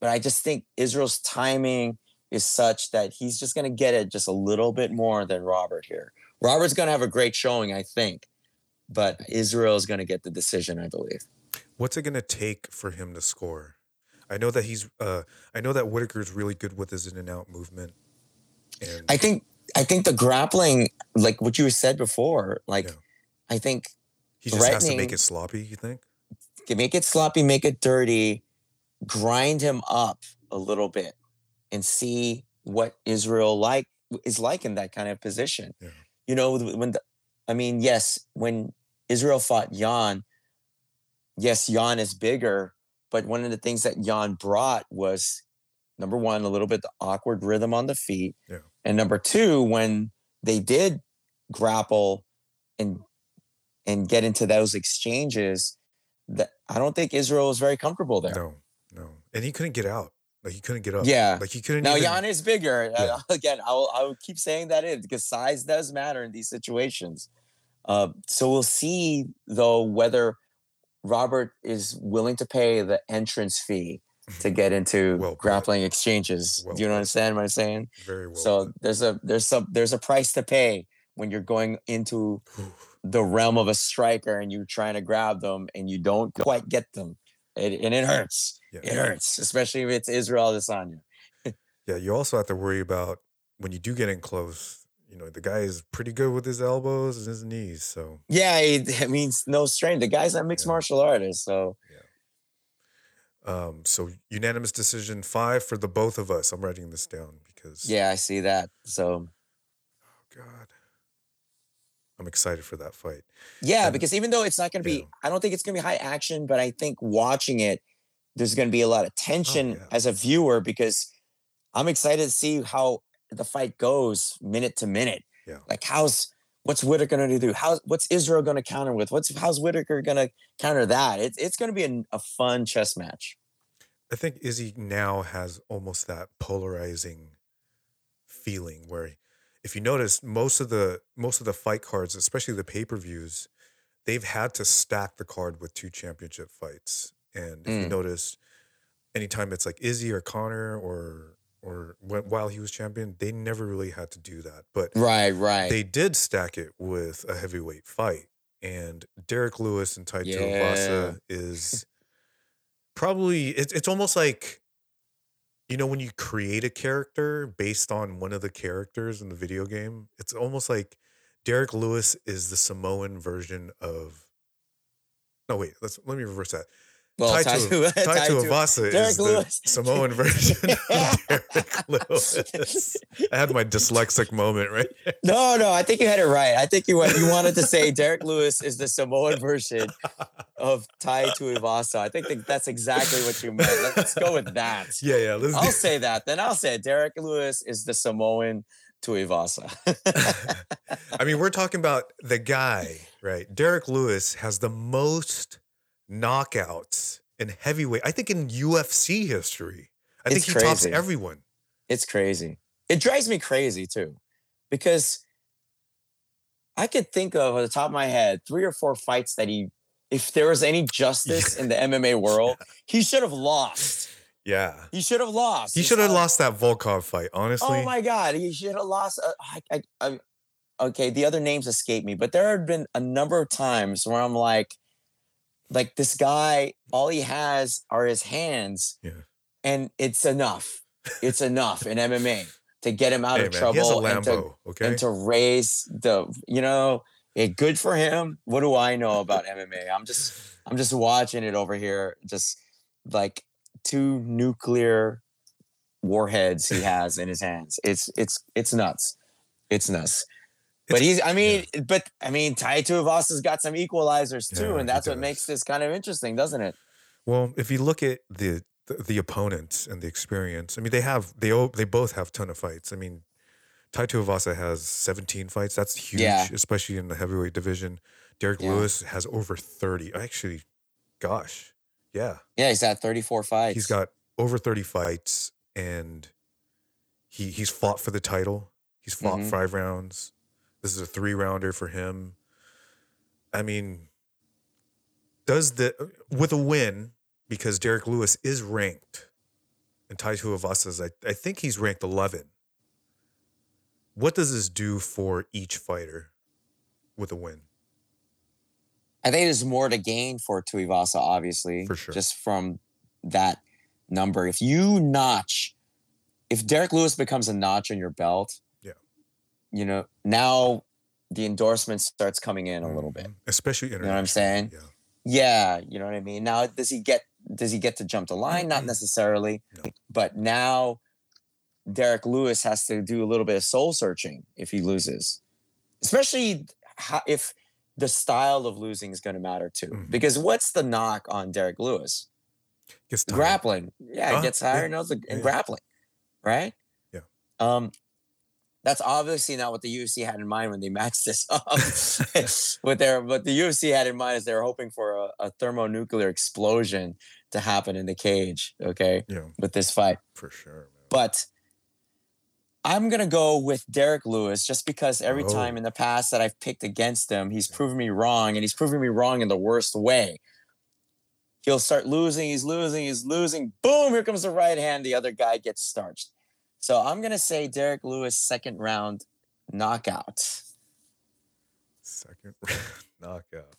But I just think Israel's timing is such that he's just going to get it just a little bit more than Robert here. Robert's going to have a great showing, I think, but Israel's going to get the decision, I believe. What's it gonna take for him to score? I know that he's. Uh, I know that Whittaker's really good with his in and out movement. And I think I think the grappling, like what you said before, like Yeah. I think he just has to make it sloppy. You think? Make it sloppy, make it dirty, grind him up a little bit, and see what Israel like is like in that kind of position. Yeah. You know, when the, I mean, yes, when Israel fought Jan, yes, Jan is bigger, but one of the things that Jan brought was number one, a little bit the awkward rhythm on the feet, Yeah. and number two, when they did grapple and and get into those exchanges, that I don't think Israel was very comfortable there. No, no, and he couldn't get out. Like he couldn't get up. Yeah. like he couldn't. Now even, Jan is bigger. Uh, Yeah. again, I will I will keep saying that in because size does matter in these situations. Uh, so we'll see though whether Robert is willing to pay the entrance fee to get into Well grappling exchanges. Well Do you understand what I'm saying? very well. so there's a there's some there's a price to pay when you're going into. The realm of a striker and you're trying to grab them and you don't quite get them. It, and it hurts. Yeah. It hurts, especially if it's Israel Adesanya. Yeah, you also have to worry about when you do get in close. You know, the guy is pretty good with his elbows and his knees. So Yeah, it, means no strain. The guy's a mixed Yeah. martial artist, so Um, so unanimous decision five for the both of us. I'm writing this down because yeah, I see that. So I'm excited for that fight. yeah, And- because even though it's not going to be, yeah. I don't think it's going to be high action, but I think watching it, there's going to be a lot of oh, tension Oh, yeah. as a viewer because I'm excited to see how the fight goes minute to minute. Yeah. Like how's what's Whittaker going to do? How what's Israel going to counter with? What's how's Whittaker going to counter that? It's it's going to be a, a fun chess match. I think Izzy now has almost that polarizing feeling where if you notice most of the most of the fight cards, especially the pay-per-views, they've had to stack the card with two championship fights. And if you Mm. notice anytime it's like Izzy or Connor or or when, while he was champion, they never really had to do that. But Right, right. they did stack it with a heavyweight fight. And Derrick Lewis and Taito Yeah. Vasa is probably it's it's almost like you know when you create a character based on one of the characters in the video game, it's almost like Derrick Lewis is the Samoan version of No, wait, let's let me reverse that. Well, Taito, Taito- Taito Taito- Avasa Derrick is the Samoan version of Derrick Lewis. I had my dyslexic moment, right? No, no, I think you had it right. I think you went, you wanted to say Derrick Lewis is the Samoan version of Tai Tuivasa. I think that that's exactly what you meant. Let's go with that. Yeah, yeah. Let's I'll say that. Then I'll say Derrick Lewis is the Samoan Tuivasa. I mean, we're talking about the guy, right? Derrick Lewis has the most knockouts in heavyweight. I think in UFC history. I think It's he tops crazy. everyone. it's crazy. It drives me crazy too, because I could think of at the top of my head three or four fights that he if there was any justice in the MMA world, he should have lost. Yeah. He should have lost. He should have lost that Volkov fight, honestly. Oh my god, he should have lost. Uh, I, I, I, okay, the other names escape me, but there have been a number of times where I'm like, like this guy, all he has are his hands, Yeah. and it's enough. It's enough in MMA to get him out hey, of man, he has a trouble and to, Lambo, okay? and to raise the, you know, it good for him. What do I know about MMA? I'm just, I'm just watching it over here, just like two nuclear warheads he has in his hands. It's it's it's nuts. It's nuts. But he's I mean, but I mean Tai Tuivasa's got some equalizers too, Yeah, and that's what makes this kind of interesting, doesn't it? Well, if you look at the the, opponents and the experience, I mean, they have they they both have ton of fights. I mean, Tai Tuivasa has 17 fights. That's huge, Yeah. especially in the heavyweight division. Derrick Yeah. Lewis has over 30. Actually, gosh, yeah, Yeah, he's had 34 fights. he's got over 30 fights, and he he's fought for the title. He's fought Mhm. five rounds. This is a three rounder for him. I mean, does the with a win because Derrick Lewis is ranked, and Tai Tuivasa's I, I think he's ranked 11. What does this do for each fighter with a win? I think there's more to gain for Tuivasa, obviously. For sure. Just from that number. If you notch, if Derrick Lewis becomes a notch on your belt. You know, now the endorsement starts coming in a little bit. Especially You know what I'm saying? Yeah. Yeah, you know what I mean. Now, does he get does he get to jump the line? Not necessarily, No. but now Derrick Lewis has to do a little bit of soul searching if he loses, especially if the style of losing is going to matter too. Mhm. Because what's the knock on Derrick Lewis? Gets tired. Grappling, yeah, Uh, he gets tired yeah. and knows Yeah, and yeah. grappling, right? Yeah. Um, that's obviously not what the UFC had in mind when they matched this up. what they're what the UFC had in mind is they were hoping for a, a thermonuclear explosion to happen in the cage. Okay, Yeah, with this fight, for sure, man. but I'm gonna go with Derrick Lewis just because every Oh. time in the past that I've picked against him, he's proven me wrong, and he's proven me wrong in the worst way. He'll start losing, he's losing, he's losing. Boom! Here comes the right hand. The other guy gets starched. So I'm gonna say Derrick Lewis second round knockout. Second round knockout.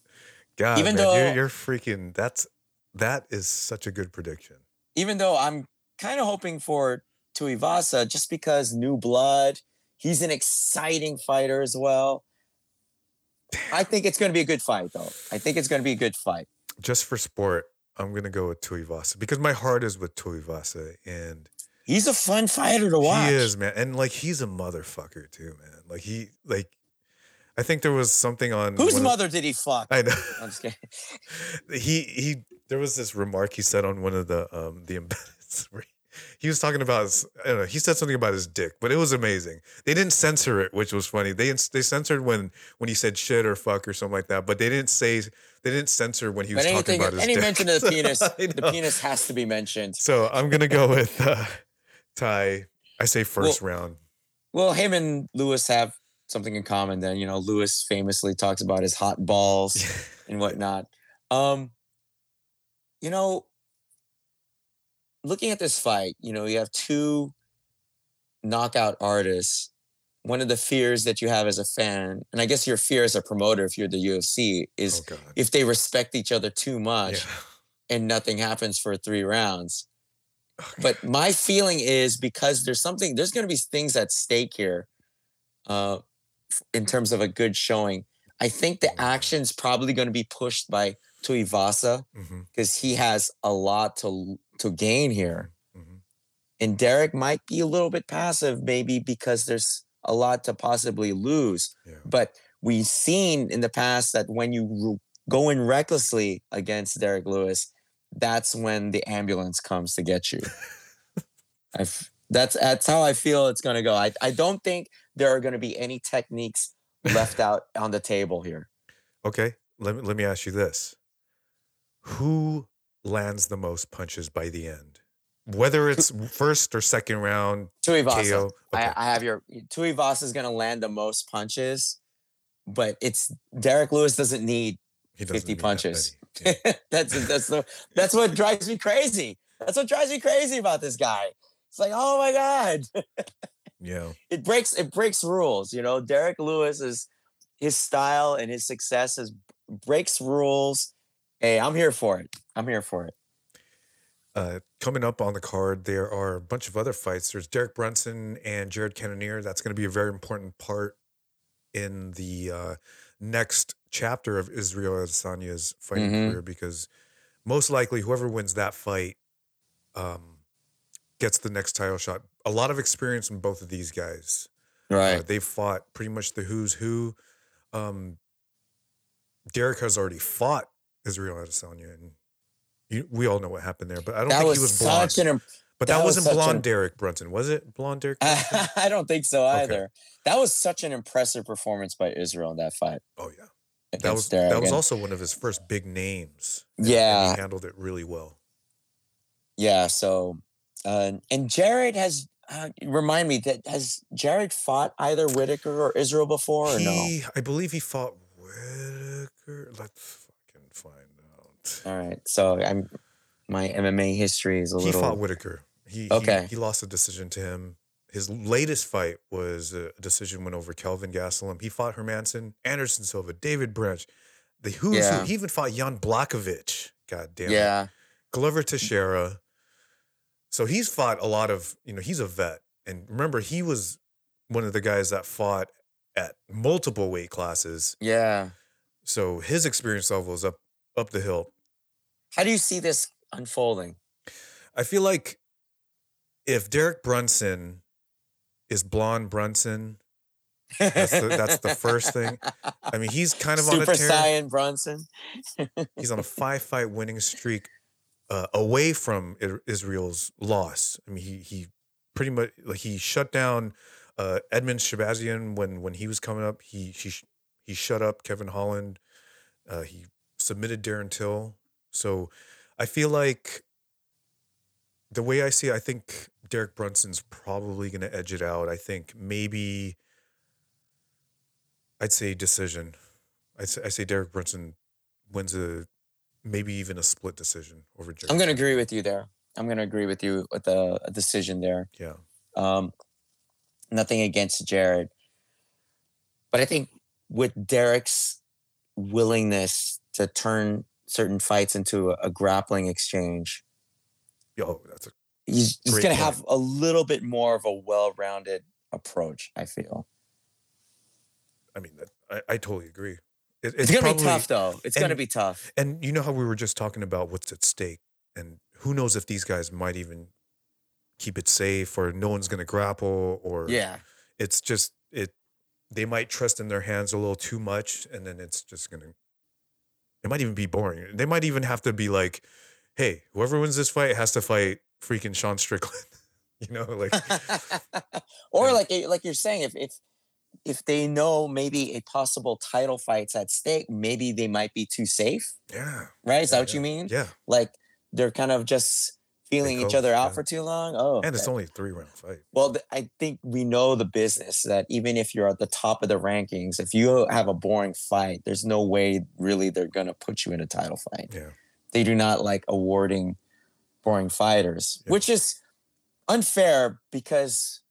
God, Even man, though- you're, you're freaking. That's that is such a good prediction. even though I'm kind of hoping for Tuivasa just because new blood, he's an exciting fighter as well. I think it's going to be a good fight, though. I think it's going to be a good fight. Just for sport, I'm gonna go with Tuivasa because my heart is with Tuivasa, and He's a fun fighter to watch. he is man, and like he's a motherfucker too, man. Like he like, I think there was something on Whose one of- mother did he fuck? I know. I'm just kidding. he he there was this remark he said on one of the um the embeds where he, was talking about his, I don't know he said something about his dick but it was amazing they didn't censor it which was funny they they censored when when he said shit or fuck or something like that but they didn't say they didn't censor when he was But talking about his any dick. mention of the penis, the penis has to be mentioned. so I'm gonna go with uh, Ty I say first round Well, him and Lewis have something in common. Then you know, Lewis famously talks about his hot balls. and whatnot. Um, you know, looking at this fight, you know, you have two knockout artists. One of the fears that you have as a fan, and I guess your fear as a promoter, if you're the UFC, is oh if they respect each other too much yeah. and nothing happens for three rounds. But my feeling is because there's something, there's going to be things at stake here, uh, in terms of a good showing. I think the action's probably going to be pushed by Tuivasa because he has a lot to to gain here, mhm. and Derrick might be a little bit passive, maybe because there's a lot to possibly lose. yeah But we've seen in the past that when you go in recklessly against Derrick Lewis, that's when the ambulance comes to get you. I've, that's that's how I feel it's going to go. I, I don't think there are going to be any techniques left out on the table here. okay let me let me ask you this who lands the most punches by the end whether it's first or second round Tuivasa. KO. Okay. I, I have your Tuivasa is going to land the most punches, but it's Derrick Lewis doesn't need doesn't 50 need punches. that's that's the, that's what drives me crazy. That's what drives me crazy about this guy. It's like, oh my god, yeah. it breaks it breaks rules. You know, Derrick Lewis is his style and his success is breaks rules. Hey, I'm here for it. I'm here for it. Uh, coming up on the card, there are a bunch of other fights. There's Derek Brunson and Jared Cannonier. That's going to be a very important part in the uh, next chapter of Israel Adesanya's fighting Mhm. career because most likely whoever wins that fight um, gets the next title shot. A lot of experience in both of these guys. Right. Uh, they've fought pretty much the who's who. Um, Derek has already fought Israel Adesanya, and you, we all know what happened there. But I don't that think was, he was such an. But that that, was wasn't such blonde an- Derek Brunson, was it? Blonde Derek? Brunson? I don't think so Okay. either. That was such an impressive performance by Israel in that fight. oh yeah, that was Derek. that was also one of his first big names. and- and Yeah. he handled it really well. Yeah. So, uh, and Jared has uh, remind me that has Jared fought either Whittaker or Israel before or no? I believe he fought Whittaker. Let's fucking find out. All right. So I'm my MMA history is a He little. He fought Whittaker. He, Okay. he he lost a decision to him. His latest fight was a decision win over Kelvin Gastelum. He fought Hermansson, Anderson Silva, David Branch. The who's Yeah. who. He even fought Jan Blachowicz. God damn it. yeah. Glover mm. Teixeira. So he's fought a lot of, you know, he's a vet. And remember, he was one of the guys that fought at multiple weight classes. Yeah. So his experience level is up up the hill. How do you see this unfolding? I feel like if Derek Brunson is blonde Brunson, that's the, that's the first thing. I mean, he's kind of on a tear. Saiyan Brunson. He's on a five fight winning streak uh, away from Israel's loss. I mean, he he pretty much like he shut down uh, Edmen Shahbazyan when when he was coming up. He he he shut up Kevin Holland. Uh, he submitted Darren Till. So I feel like the way I see it, I think Derek Brunson's probably going to edge it out. I think maybe I'd say decision. I'd say, I say Derek Brunson wins a maybe even a split decision over Jared. I'm going to agree with you there. I'm going to agree with you with the a decision there. Yeah. Um, nothing against Jared, but I think with Derek's willingness to turn certain fights into a, a grappling exchange, Yo, that's a he's, Great going to have a little bit more of a well-rounded approach. I feel I mean, I, I totally agree. It, it's, going to be tough, though. It's going to be tough. And you know how we were just talking about what's at stake, and who knows if these guys might even keep it safe, or no one's going to grapple, or Yeah, it's just it. They might trust in their hands a little too much, and then it's just going to. It might even be boring. They might even have to be like, "Hey, whoever wins this fight has to fight freaking Sean Strickland." you know, like or Yeah. like eh, like you're saying, if if if they know maybe a possible title fight's at stake, maybe they might be too safe. yeah, Right? Is Yeah, that what yeah. you mean? yeah. Like they're kind of just feeling each other out for too long. Oh, And it's okay. only a three round fight. well, th- I think we know the business that even if you're at the top of the rankings, if you have a boring fight, there's no way really they're gonna put you in a title fight. Yeah. They do not like awarding boring fighters, Yeah. which is unfair because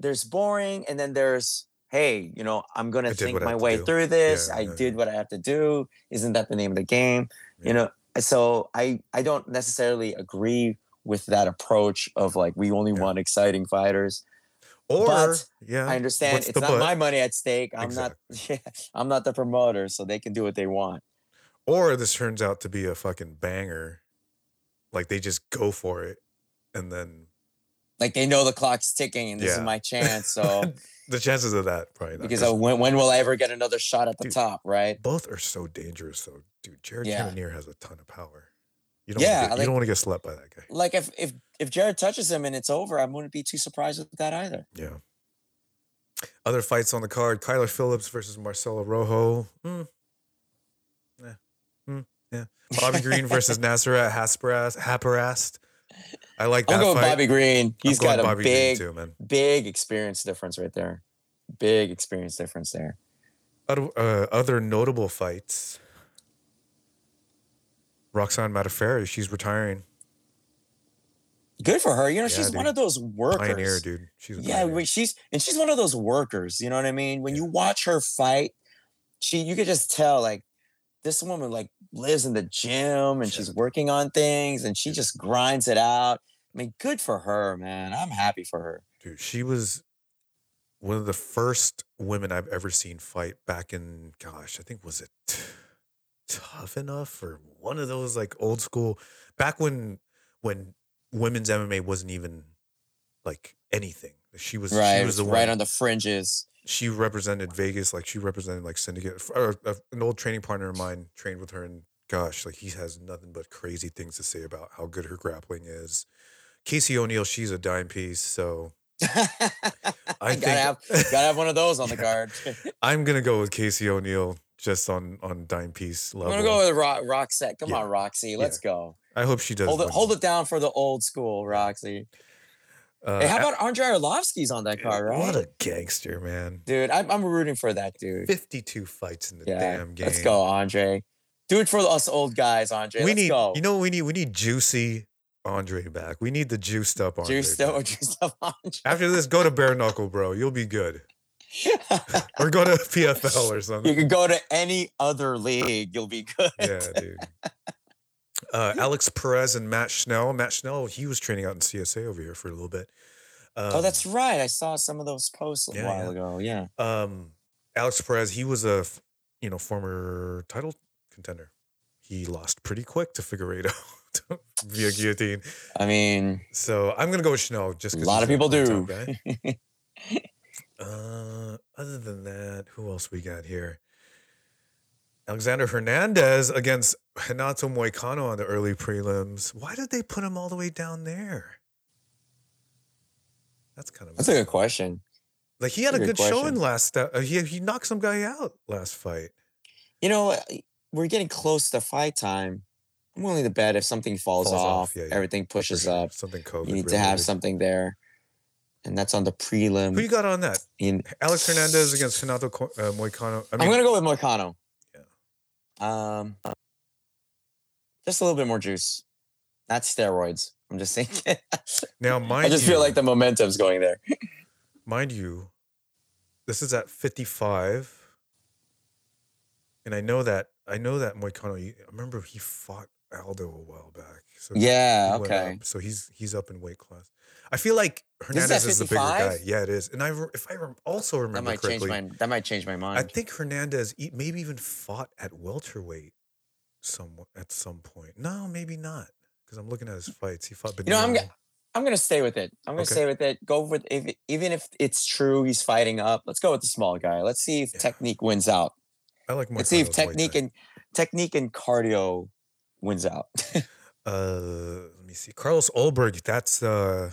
there's boring and then there's hey, you know, I'm gonna I think my way through this. Yeah, I yeah, did yeah. what I have to do. Isn't that the name of the game? Yeah. You know, so I I don't necessarily agree with that approach of like we only Yeah. want exciting fighters. Or But yeah, I understand it's not but? my money at stake. I'm not I'm not the promoter, so they can do what they want. Or this turns out to be a fucking banger. Like they just go for it. And then Like they know the clock's ticking and this Yeah. is my chance. So the chances of that probably not. because 'cause when when will I ever get another shot at the Dude, top, right? both are so dangerous though. Dude, Jared Yeah. Cannonier has a ton of power. You don't Yeah, get, like- you don't want to get slept by that guy. Like if if if Jared touches him and it's over, I wouldn't be too surprised with that either. Yeah. Other fights on the card: Kyler Phillips versus Marcelo Rojo. Hmm. Yeah. Bobby Green versus Hasparast. Haqparast. I like that I'm going fight. Bobby Green. He's got a Bobby big, too, man. big experience difference right there. Big experience difference there. Other, uh, other notable fights. Roxanne Modafferi, she's retiring. Good for her. You know, Yeah, she's one of those workers. Pioneer, dude. She's Yeah, pioneer. she's and she's one of those workers. You know what I mean? When you watch her fight, she you could just tell like this woman like lives in the gym and she's working on things and she just grinds it out. I mean, good for her, man. I'm happy for her. Dude, she was one of the first women I've ever seen fight back in, gosh, I think was it tough enough or one of those like old school back when when women's MMA wasn't even like anything. She was right, she was the one right on the fringes. She represented Vegas like she represented like Syndicate. Or, uh, an old training partner of mine trained with her, and gosh, like he has nothing but crazy things to say about how good her grappling is. Casey O'Neill, she's a dime piece, so I I gotta think have gotta have one of those on the Yeah. card. I'm gonna go with Casey O'Neill just on on dime piece I'm gonna go with Ro- Roxette. Come Yeah. on, Roxy. Let's go. I hope she does. Hold it, hold it down for the old school, Roxy. Uh, hey, how about Andre Arlovski's on that card, right? What a gangster, man! Dude, I'm, I'm rooting for that dude. 52 fights in the Yeah, damn game. let's go, Andre. Do it for us old guys, Andre. We let's need, go. you know, what we need we need juicy Andre back. We need the juiced up Andre. juiced back. up, juiced up Andre. After this, go to bare knuckle, bro. You'll be good. Or go to PFL or something. you can go to any other league, you'll be good. Yeah, dude. Uh, Alex Perez and Matt Schnell. Matt Schnell, he was training out in CSA over here for a little bit. Um, oh, that's right. I saw some of those posts a Yeah, while yeah. ago. Yeah. um, Alex Perez. He was a you know former title contender. He lost pretty quick to Figueiredo via guillotine. I mean, So I'm gonna go with Schnell just because a lot of people do. Uh, other than that, who else we got here? Alexander Hernandez against Renato Moicano on the early prelims. Why did they put him all the way down there? That's kind of That's a good question. like he had a Good good showing last. Uh, he he knocked some guy out last fight. You know, we're getting close to fight time. I'm willing to bet if something falls, Falls off, off, yeah, yeah, everything pushes sure. up. Something COVID. You need to have something there. And that's on the prelim. Who you got on that? in, Alex Hernandez against Renato Co- uh, Moicano. I I'm mean, gonna go with Moicano. Um, just a little bit more juice, not steroids. I'm just saying. now mind I just you, feel like the momentum's going there. mind you, this is at 55. And I know that I know that Moicano, I remember he fought Aldo a while back. So Yeah. Okay. up, so he's he's up in weight class. I feel like Hernandez is the bigger guy. Yeah, it is. And I if I also That remember might change my. That might change my mind. I think Hernandez maybe even fought at welterweight some at some point. No, maybe not. Because I'm looking at his fights. He fought You know, I'm g- I'm gonna stay with it. I'm gonna Okay. stay with it. Go with if even if it's true he's fighting up. Let's go with the small guy. Let's see if Yeah. technique wins out. I like Let's see if technique and technique and cardio wins out. Uh, let me see. Carlos Ulberg. That's uh,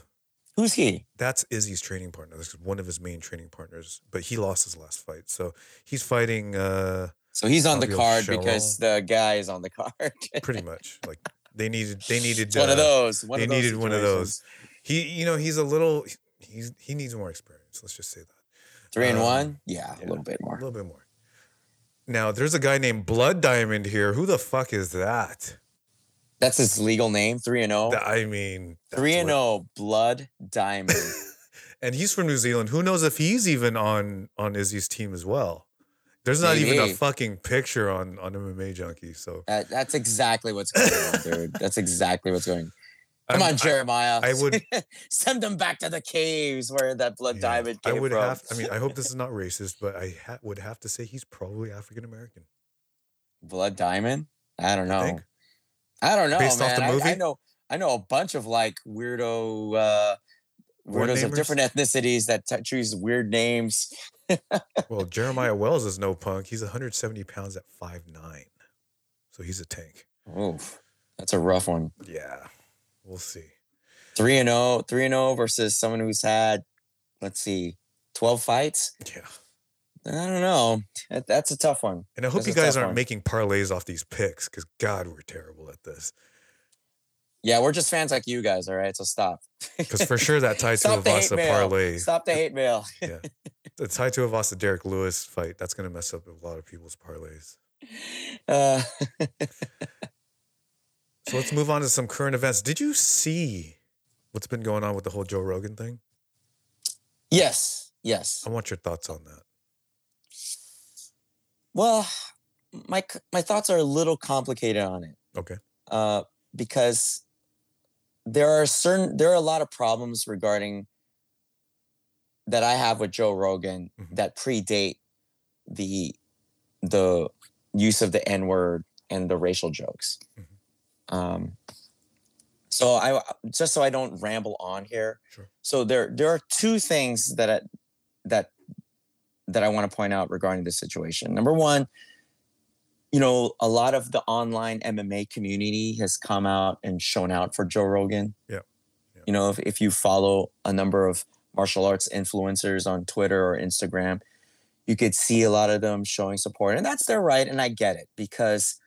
Who's he? that's Izzy's training partner. This is one of his main training partners, but he lost his last fight. So he's fighting uh, So he's on the card because the guy is on the card. pretty much like they needed. They needed one of uh, those. One they of those needed one of those. He, you know, he's a little. He's he needs more experience. Let's just say that. Three and Um, one. Yeah, yeah. a little bit more. A little bit more. Now, there's a guy named Blood Diamond here. Who the fuck is that? That's his legal name. Three and oh? zero. I mean, 3 and 0 Blood Diamond. and he's from New Zealand. Who knows if he's even on on Izzy's team as well? There's not even a fucking picture on on MMA Junkie. So That, that's exactly what's going on, dude. That's exactly what's going. On. Come I'm- on, Jeremiah. I would- send them back to the caves where that blood yeah, diamond I came would from. have. I mean, I hope this is not racist, but I ha- would have to say he's probably African American. blood diamond. I don't know. I don't know, Based off man. the I- I, know. I know a bunch of like weirdo uh, weirdos of different ethnicities that t- choose weird names. Well, Jeremiah Wells is no punk. He's 170 pounds at 5'9. So he's a tank. Oof, that's a rough one. Yeah, we'll see. Three and 0, 3 and 0 versus someone who's had, let's see, 12 fights. Yeah. I don't know. That, that's a tough one. And I hope That's you guys aren't one. making parlays off these picks because, God, we're terrible at this. Yeah, we're just fans like you guys, all right? So stop. Because for sure, that Tai to the hate Tuivasa mail. parlay, Stop the hate mail. Yeah, the Tai Tuivasa Derrick Lewis fight, that's going to mess up a lot of people's parlays. Uh, So let's move on to some current events. Did you see what's been going on with the whole Joe Rogan thing? Yes, yes. I want your thoughts on that. Well, my my thoughts are a little complicated on it Okay. uh, because there are certain there are a lot of problems regarding that I have with Joe Rogan Mhm. that predate the the use of the N word and the racial jokes. Mhm. Um, so I just so I don't ramble on here. Sure. So there there are two things that I, that that I want to point out regarding this situation. Number one, you know, a lot of the online MMA community has come out and shown out for Joe Rogan. Yeah. Yeah. You know, if, if you follow a number of martial arts influencers on Twitter or Instagram, you could see a lot of them showing support. And that's their right. And I get it because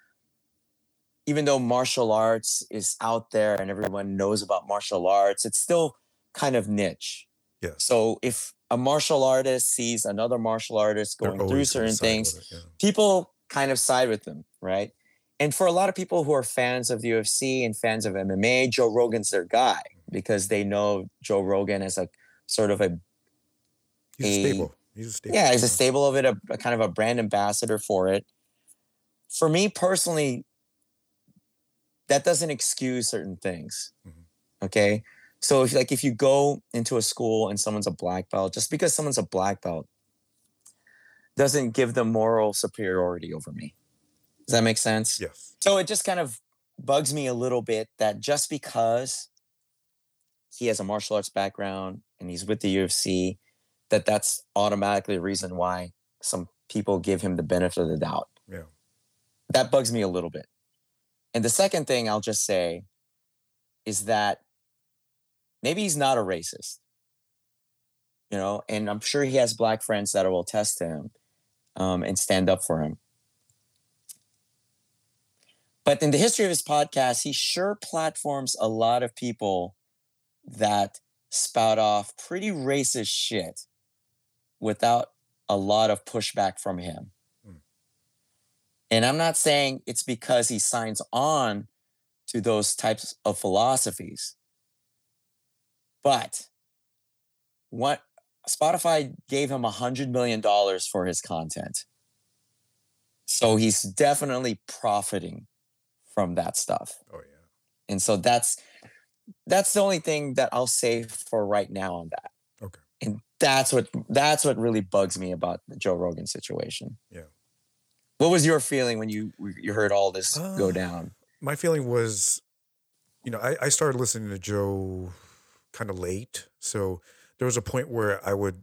even though martial arts is out there and everyone knows about martial arts, it's still kind of niche. Yeah. So if a martial artist sees another martial artist going through certain things, it, yeah. people kind of side with them, right? And for a lot of people who are fans of the UFC and fans of MMA, Joe Rogan's their guy because they know Joe Rogan as a sort of a He's a a- stable. He's a stable. yeah, he's a stable of it, a, a kind of a brand ambassador for it. For me personally, that doesn't excuse certain things. Mhm. Okay. So if like if you go into a school and someone's a black belt, just because someone's a black belt doesn't give them moral superiority over me. Does that make sense? Yes. So it just kind of bugs me a little bit that just because he has a martial arts background and he's with the UFC, that that's automatically a reason why some people give him the benefit of the doubt. Yeah. That bugs me a little bit. And the second thing I'll just say is that maybe he's not a racist. You know, and I'm sure he has black friends that will attest to him um, and stand up for him. But in the history of his podcast, he sure platforms a lot of people that spout off pretty racist shit without a lot of pushback from him. Hmm. And I'm not saying it's because he signs on to those types of philosophies. But what Spotify gave him a hundred million dollars for his content. So he's definitely profiting from that stuff. Oh yeah. And so that's that's the only thing that I'll say for right now on that. Okay. And that's what that's what really bugs me about the Joe Rogan situation. Yeah. What was your feeling when you you heard all this go Uh, down? My feeling was, you know, I, I started listening to Joe kind of late. So there was a point where I would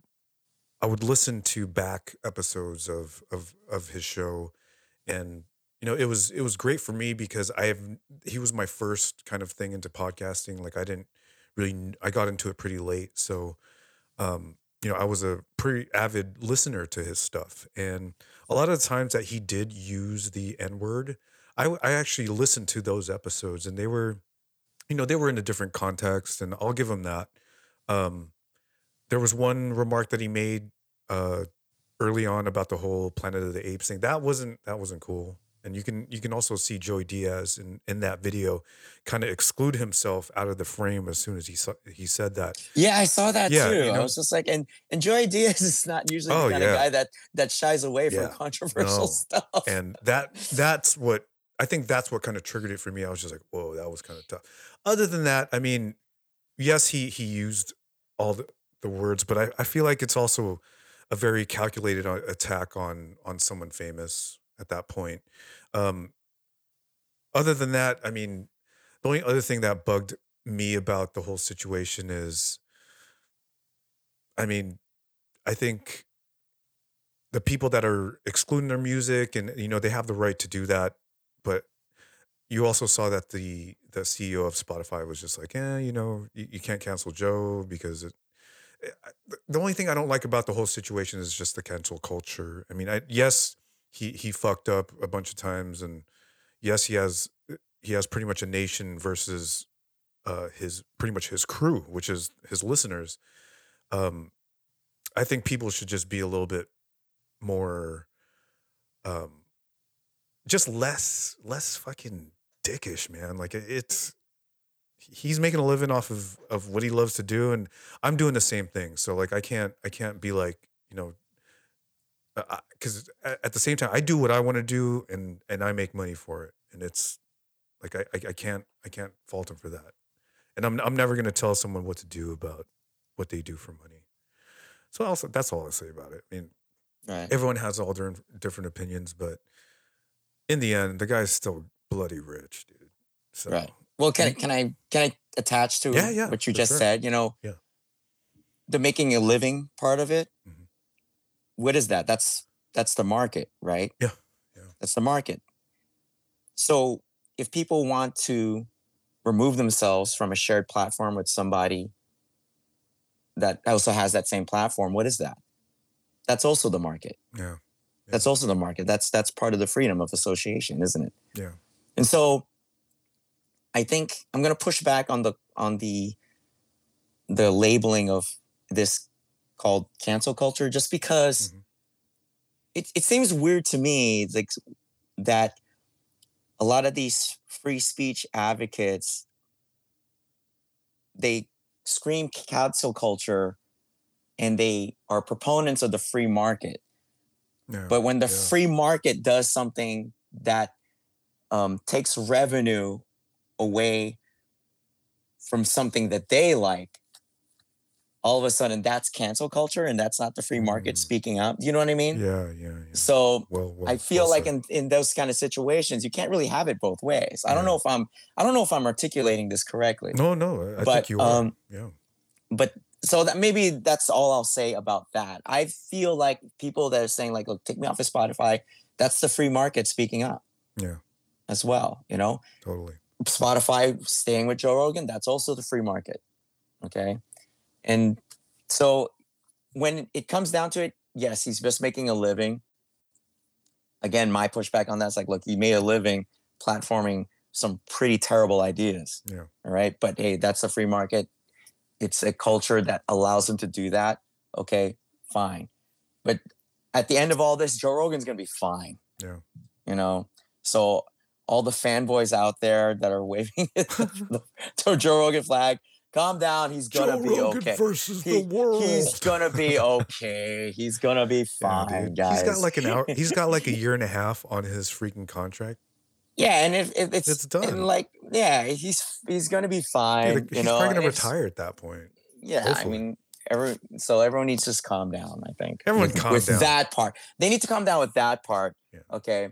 I would listen to back episodes of of of his show and you know it was it was great for me because I have he was my first kind of thing into podcasting like I didn't really I got into it pretty late so um you know I was a pretty avid listener to his stuff and a lot of the times that he did use the n word I I actually listened to those episodes and they were you know they were in a different context and I'll give him that um there was one remark that he made uh early on about the whole Planet of the Apes thing. That wasn't that wasn't cool. And you can you can also see Joey Diaz in, in that video kind of exclude himself out of the frame as soon as he saw, he said that. Yeah, I saw that Yeah, too. you I was just like, and and Joey Diaz is not usually Oh, the kind yeah. of guy that that shies away from Yeah. controversial No. stuff. And that that's what I think that's what kind of triggered it for me. I was just like, whoa, that was kind of tough. Other than that, I mean, yes, he he used all the, the words, but I, I feel like it's also a very calculated uh, attack on on someone famous at that point. Um, other than that, I mean, the only other thing that bugged me about the whole situation is, I mean, I think the people that are excluding their music and you know they have the right to do that, but you also saw that the the CEO of Spotify was just like, yeah, you know, you, you can't cancel Joe because it. I- The only thing I don't like about the whole situation is just the cancel culture. I mean, I yes, he he fucked up a bunch of times, and yes, he has he has pretty much a nation versus uh, his pretty much his crew, which is his listeners. Um, I think people should just be a little bit more, um, just less less fucking dickish, man. Like it's he's making a living off of of what he loves to do, and I'm doing the same thing. So like I can't I can't be like you know because at, at the same time I do what I want to do, and and I make money for it, and it's like I I, I can't I can't fault him for that, and I'm I'm never gonna tell someone what to do about what they do for money. So also that's all I say about it. I mean, Right. everyone has all their different opinions, but in the end, the guy's still bloody rich, dude. So Right. Well, can I can I can I attach to Yeah, yeah, what you just sure. said? You know, Yeah. the making a living part of it. Mhm. What is that? That's that's the market, right? Yeah, yeah. That's the market. So if people want to remove themselves from a shared platform with somebody that also has that same platform, what is that? That's also the market. yeah, That's also the market. That's that's part of the freedom of association, isn't it? yeah, And so I think I'm going to push back on the on the the labeling of this called cancel culture just because Mhm. it, it seems weird to me like that a lot of these free speech advocates they scream cancel culture and they are proponents of the free market yeah. but when the yeah. free market does something that um, takes revenue away from something that they like, all of a sudden that's cancel culture and that's not the free market Mm. speaking up. You know what I mean? yeah, yeah, yeah. So well, well, I feel well like said. in, in those kind of situations, you can't really have it both ways. I don't know if I'm I don't know if I'm articulating this correctly. no, no, I but, think you are. um, yeah, but so that maybe that's all I'll say about that. I feel like people that are saying like, look, take me off of Spotify, that's the free market speaking up. Yeah. As well, you know, totally. Spotify staying with Joe Rogan, that's also the free market. Okay. And so when it comes down to it, yes, he's just making a living. Again, my pushback on that's like, look, he made a living platforming some pretty terrible ideas. Yeah. All right. But hey, that's the free market. It's a culture that allows him to do that. Okay, fine. But at the end of all this, Joe Rogan's gonna be fine. Yeah. You know, so all the fanboys out there that are waving the, the Joe Rogan flag, calm down. He's gonna Joe be Rogan okay. versus He- the world. He's gonna be okay. He's gonna be fine, dude. guys. He's got like an hour. He's got like a year and a half on his freaking contract. Yeah, and if, if it's It's done. like yeah, he's he's gonna be fine. Dude, he's know, probably gonna retire at that point. Yeah, Hopefully. I mean, every so everyone needs to just calm down. I think Everyone with, calm with down. that part. They need to calm down with that part. Yeah. Okay.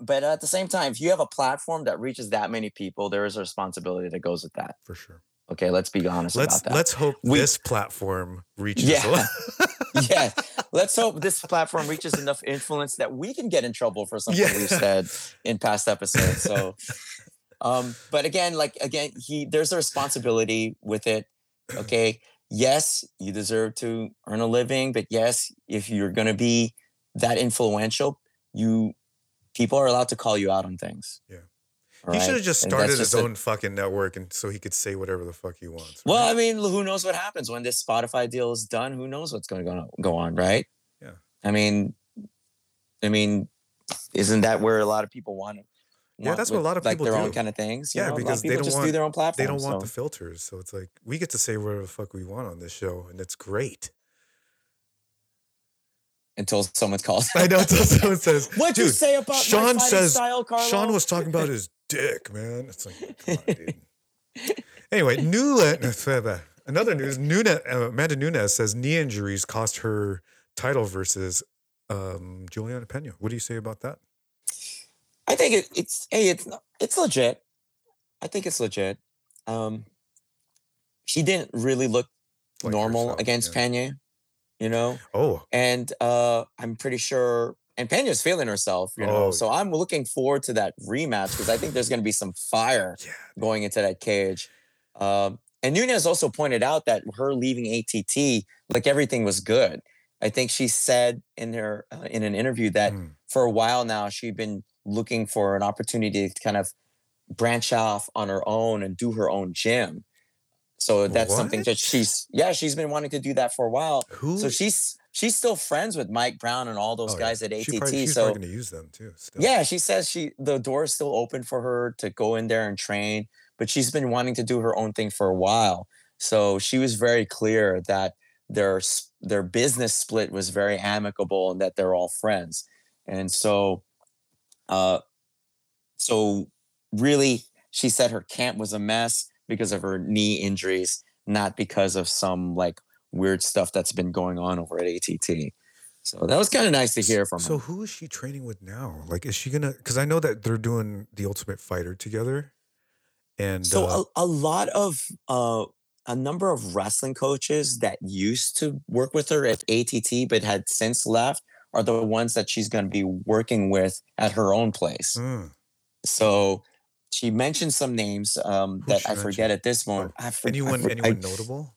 But at the same time, if you have a platform that reaches that many people, there is a responsibility that goes with that. For sure. Okay, let's be honest Let's about that. let's hope We- this platform reaches. Yeah. yeah, let's hope this platform reaches enough influence that we can get in trouble for something Yeah. we've said in past episodes. So, um, but again, like again, he there's a responsibility with it. Okay, yes, you deserve to earn a living, but yes, if you're going to be that influential, you people are allowed to call you out on things. Yeah. All he should have just started that's his just a- own fucking network, and so he could say whatever the fuck he wants. Well. I mean, who knows what happens when this Spotify deal is done? Who knows what's going to go on, right? Yeah. I mean, I mean, isn't that where a lot of people want? Yeah, that's what a lot of people want. like people their own kind of things. you Yeah, know? A lot of because they don't just want- do their own platform. they don't want the filters, so it's like we get to say whatever the fuck we want on this show, and it's great. until someone calls. I know until someone says, What'd you say about my Sean fighting says- style, Carlo? Sean was talking about his dick, man. It's like, on, dude. Anyway, Newland, another news. Nunes, uh, Amanda Nunes says knee injuries cost her title versus um, Julianna Pena. What do you say about that? I think it, it's hey, it's it's legit. I think it's legit. Um, she didn't really look Like normal herself, against yeah. Pena, you know. Oh, and uh, I'm pretty sure. And Pena's feeling herself, you know. Oh, so I'm looking forward to that rematch because I think there's going to be some fire yeah. going into that cage. Um, and Nunes also pointed out that her leaving ATT, like everything was good. I think she said in her uh, in an interview that Mm. for a while now she'd been looking for an opportunity to kind of branch off on her own and do her own gym. So that's something that she's yeah she's been wanting to do that for a while. Who? So she's she's still friends with Mike Brown and all those Oh, guys yeah. at ATT. She probably, she's so probably gonna use them too. Still. yeah, she says she the door is still open for her to go in there and train, but she's been wanting to do her own thing for a while. So she was very clear that their their business split was very amicable and that they're all friends. And so uh so really she said her camp was a mess because of her knee injuries, not because of some like weird stuff that's been going on over at ATT. So that was kind of nice to hear from So her. who is she training with now? Like, is she gonna? Because I know that they're doing the Ultimate Fighter together, and So uh, a, a lot of uh, a number of wrestling coaches that used to work with her at ATT but had since left are the ones that she's going to be working with at her own place. mm, So she mentioned some names um, that I forget mention? at this moment. I for- I anyone, I- anyone notable?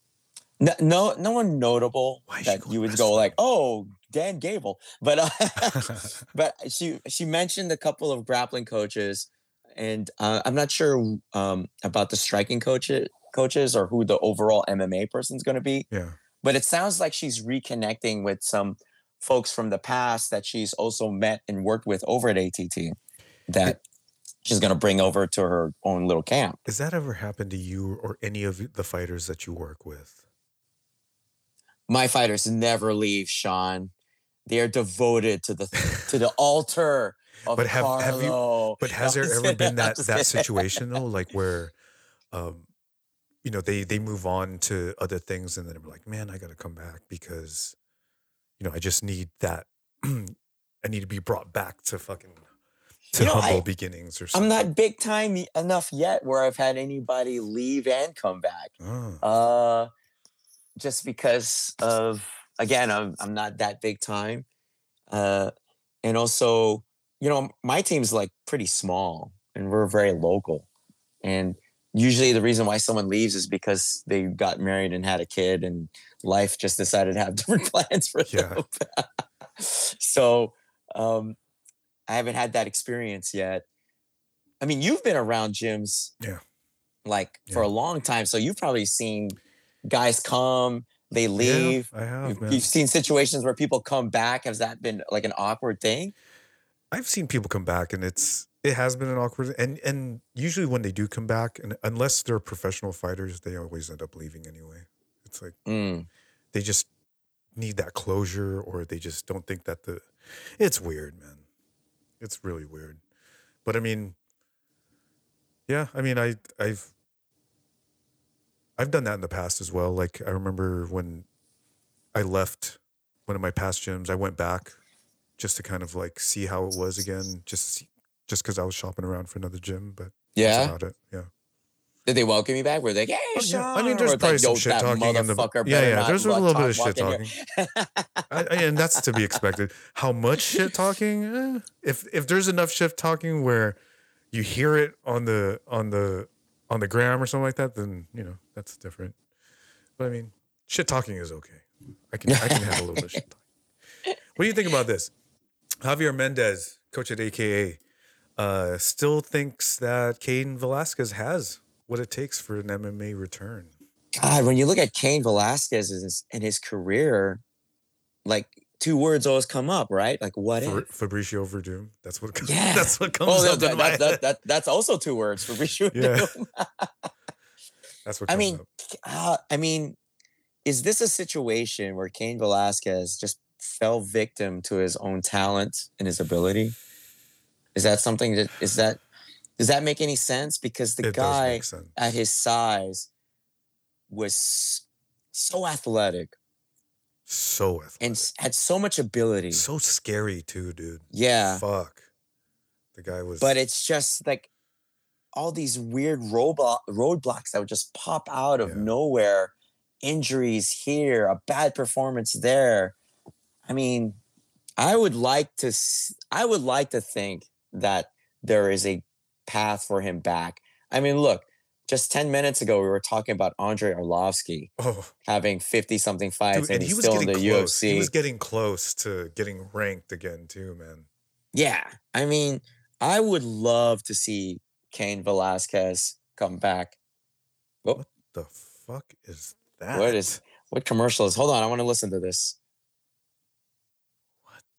No, no, no one notable is that you would go like, oh, Dan Gable. But uh, but she she mentioned a couple of grappling coaches, and uh, I'm not sure um, about the striking coach coaches or who the overall MMA person's going to be. yeah. But it sounds like she's reconnecting with some folks from the past that she's also met and worked with over at ATT that she's going to bring over to her own little camp. Has that ever happened to you or any of the fighters that you work with? My fighters never leave, Sean. They are devoted to the to the altar of But have- have you- But has there ever been that that situation though, like where, um, you know, they they move on to other things, and then they're like, "Man, I got to come back because, you know, I just need that. I need to be brought back to fucking to You know, humble I- beginnings or something. I'm not big time enough yet where I've had anybody leave and come back. Oh, Uh, just because of again, I'm I'm not that big time, uh, and also, you know, my team's like pretty small and we're very local, and usually the reason why someone leaves is because they got married and had a kid, and life just decided to have different plans for Yeah. them. so, um, I haven't had that experience yet. I mean, you've been around gyms, Yeah. like for a long time, so you've probably seen guys come, they Yeah, leave. I have, You've, you've seen situations where people come back. Has that been like an awkward thing? I've seen people come back, and it's it has been an awkward and and usually when they do come back, and unless they're professional fighters, they always end up leaving anyway. It's like Mm. they just need that closure, or they just don't think that the. It's weird, man. It's really weird, but I mean, yeah, I mean, I I've I've done that in the past as well. Like I remember when I left one of my past gyms, I went back just to kind of like see how it was again, just see, just because I was shopping around for another gym. But that's Yeah. about it. Yeah. Did they welcome you back? Were they like, hey, Oh, yeah. Sean? I mean, there's like, probably some "Yo, shit talking in the yeah, yeah. There's a little bit of shit talking. here." I, I- and that's to be expected. How much shit talking? Eh, if if there's enough shit talking where you hear it on the on the on the gram or something like that, then you know that's different. But I mean, shit talking is okay. I can I can have a little bit of shit talking. What do you think about this? Javier Mendez, coach at AKA, uh, still thinks that Cain Velasquez has what it takes for an MMA return. God, when you look at Cain Velasquez and his, and his career, like two words always come up, right? Like what Fa- if? Fabricio Werdum. That's what. comes- Yeah. That's what comes Oh, up that, that, that, that, that's also two words Rishu. Yeah. That's what. I mean, up. uh, I mean, is this a situation where Cain Velasquez just fell victim to his own talent and his ability? Is that something that is that does that make any sense? Because the it guy at his size was so athletic So athletic. and had so much ability. so scary too, dude. yeah. Fuck. The guy was. But it's just like all these weird roadblock roadblocks that would just pop out of Yeah. nowhere. Injuries here, a bad performance there. I mean, I would like to I would like to think that there is a path for him back. I mean, look, just 10 minutes ago we were talking about Andrei Arlovski oh, having 50 something fights dude, and, and he's he was still in the close. UFC. He was getting close to getting ranked again too, man. Yeah. I mean, I would love to see Cain Velasquez come back. Oh. What the fuck is that? What is what commercial is hold on, I want to listen to this.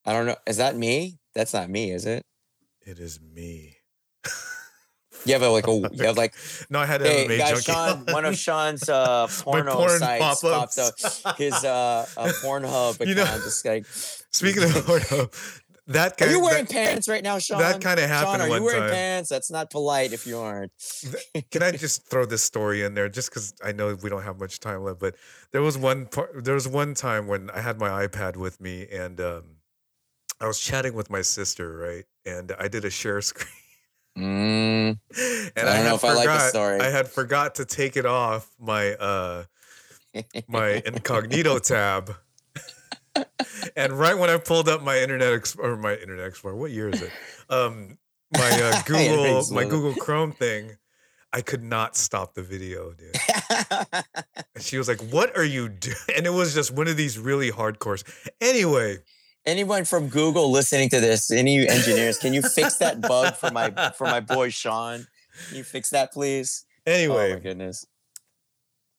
I don't know. Is that me? That's not me, is it? It is me. You have a, like a you have like No, I had hey MMA guys, junkie. Sean. One of Sean's uh, porno porn sites popped up. His uh, uh Pornhub account You know- just like. Speaking of porno, that kind, Are kind you of wearing pants right now, Sean? that kinda happened Sean, are you wearing time. pants? That's not polite if you aren't. Can I just throw this story in there, just because I know we don't have much time left? But there was one part. There was one time when I had my iPad with me, and um, I was chatting with my sister, right? And I did a share screen, Mm, and I don't know had if I like the forgot- story. I had forgot to take it off my uh, my incognito tab. and right when I pulled up my internet Ex- or my internet explorer, what year is it? Um, my uh, Google my Google Chrome thing, I could not stop the video, dude. And she was like, "What are you doing?" And it was just one of these really hardcore. Anyway, Anyone from Google listening to this, any engineers, can you fix that bug for my for my boy Sean? Can you fix that, please? Oh anyway, my goodness.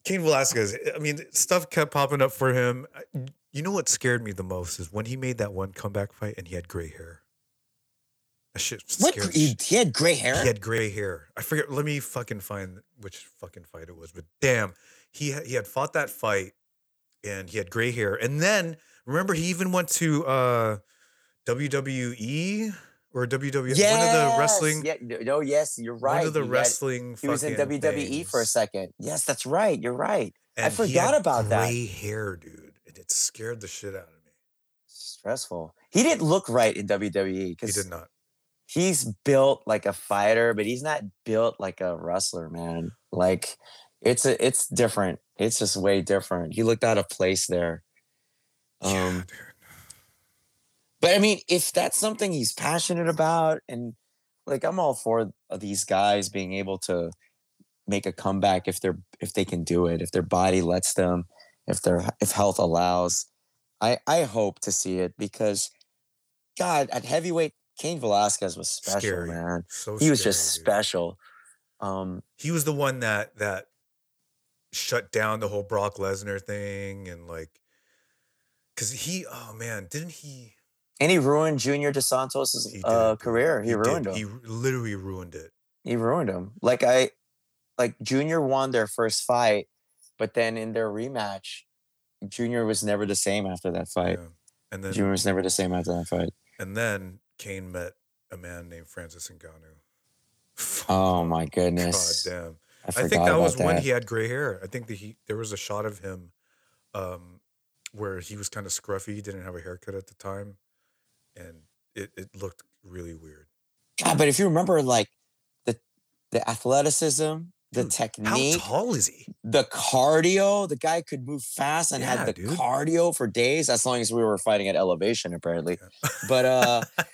Cain Velasquez. I mean, stuff kept popping up for him. You know what scared me the most is when he made that one comeback fight and he had gray hair. That shit What? He, he had gray hair. He had gray hair. I forget. Let me fucking find which fucking fight it was. But damn, he he had fought that fight, and he had gray hair. And then remember, he even went to uh, WWE or WWE. One of the wrestling. Yeah, no, yes, you're right. One of the He had- he was in WWE for a second. Yes, that's right. You're right. I And he forgot about that. Gray hair, dude, and it scared the shit out of me. Stressful. He didn't look right in WWE He did not. he's built like a fighter, but he's not built like a wrestler, man. Like it's a it's different. It's just way different. He looked out of place there. Yeah, Um, dude. but I mean, if that's something he's passionate about, and like I'm all for these guys being able to make a comeback if they're if they can do it, if their body lets them, if their if health allows. I I hope to see it because, God, at heavyweight, Cain Velasquez was special, Scary. man. So He was just dude. special. Um, he was the one that that shut down the whole Brock Lesnar thing and like because he oh man didn't he and he ruined Junior Dos Santos' he uh, career. He, did. ruined him. he literally ruined it he ruined him. Like I, like Junior won their first fight, but then in their rematch, Junior was never the same after that fight. yeah. and then Junior was never the same after that fight. and then Cain met a man named Francis Ngannou Oh my goodness! god damn I, I think that was that. when he had gray hair I think that he there was a shot of him um where he was kind of scruffy he didn't have a haircut at the time and it, it looked really weird God, but if you remember, like the the athleticism, the Dude, technique, how tall is he the cardio, the guy could move fast and Yeah, had the dude. cardio for days, as long as we were fighting at elevation, apparently. Yeah. But uh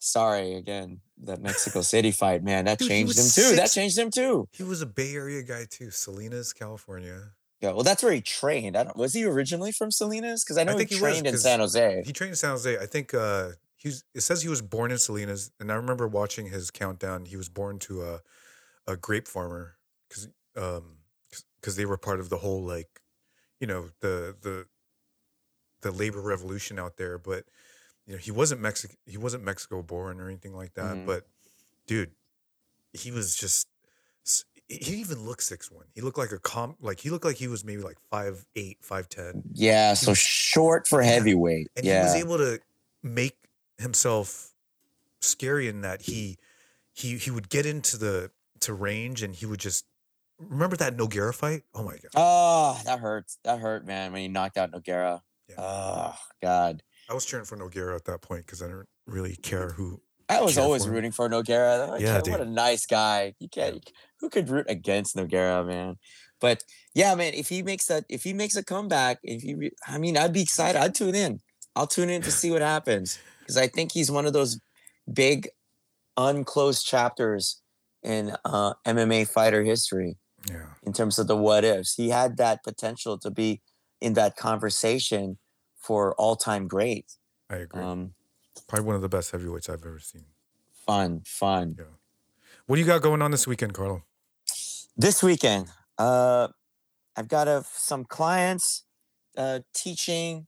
sorry again, that Mexico City fight, man, that Dude, changed him too. That changed him too. He was a Bay Area guy too. Salinas, California. Yeah, well, that's where he trained. I don't was he originally from Salinas? Because I know think he he was, trained in 'cause San Jose. He trained in San Jose. I think uh, he's. It says he was born in Salinas, and I remember watching his countdown. He was born to a a grape farmer because um because they were part of the whole like you know the the the labor revolution out there. But you know he wasn't Mexico. He wasn't Mexico born or anything like that. Mhm. But dude, he was just. He even looked six one. He looked like a comp. Like he looked like he was maybe like five eight, five ten. Yeah, so short for Yeah, heavyweight. and yeah. he was able to make himself scary in that he he he would get into the to range and he would just remember that Nogueira fight. Oh my god, Oh, that hurts. That hurt, man, when he knocked out Nogueira. Yeah. Oh, God. I was cheering for Nogueira at that point because I didn't really care who. I was always for rooting for Nogueira. Like, Yeah, what a nice guy. You can't. Who could root against Nogueira, man? But yeah, man. If he makes that, if he makes a comeback, if he, re- I mean, I'd be excited. I'd tune in. I'll tune in to see what happens because I think he's one of those big, unclosed chapters in uh, MMA fighter history Yeah, in terms of the what ifs. He had that potential to be in that conversation for all time great. I agree. Um, Probably one of the best heavyweights I've ever seen. fun, fun. Yeah. What do you got going on this weekend, Carlo? This weekend, uh, I've got a, some clients uh, teaching,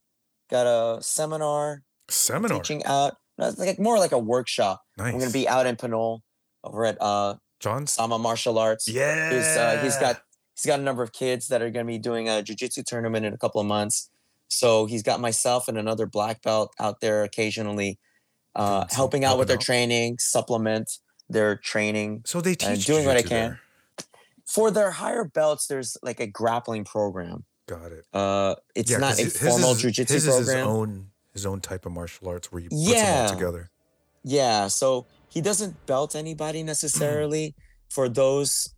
got a seminar Seminar. teaching out. Like more like a workshop. Nice. I'm gonna be out in Pinole over at uh John's. Sama Martial Arts. Yeah. He's uh, he's got he's got a number of kids that are going to be doing a jiu-jitsu tournament in a couple of months. So he's got myself and another black belt out there occasionally uh, helping out with their out. training, supplement their training. So they teach doing what I can. there. For their higher belts, there's like a grappling program. Got it. Uh, it's Yeah, not a his formal is, jiu-jitsu his is his program. own his own type of martial arts where you put Yeah. them all together. Yeah, so he doesn't belt anybody necessarily. For those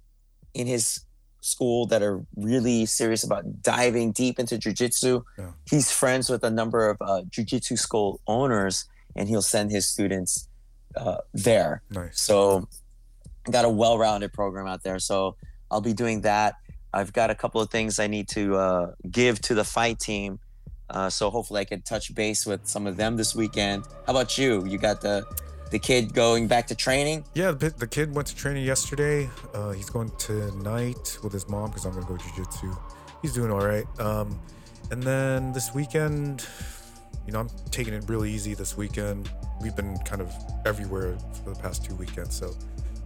in his school that are really serious about diving deep into jujitsu, Yeah. he's friends with a number of uh, jujitsu school owners, and he'll send his students uh, there. Nice. So, got a well-rounded program out there. So I'll be doing that. I've got a couple of things I need to uh, give to the fight team. Uh, so hopefully I can touch base with some of them this weekend. How about you? You got the the kid going back to training? Yeah, the, kid went to training yesterday. Uh, he's going tonight with his mom because I'm gonna go jujitsu. He's doing all right. Um, and then this weekend, you know, I'm taking it really easy this weekend. We've been kind of everywhere for the past two weekends, so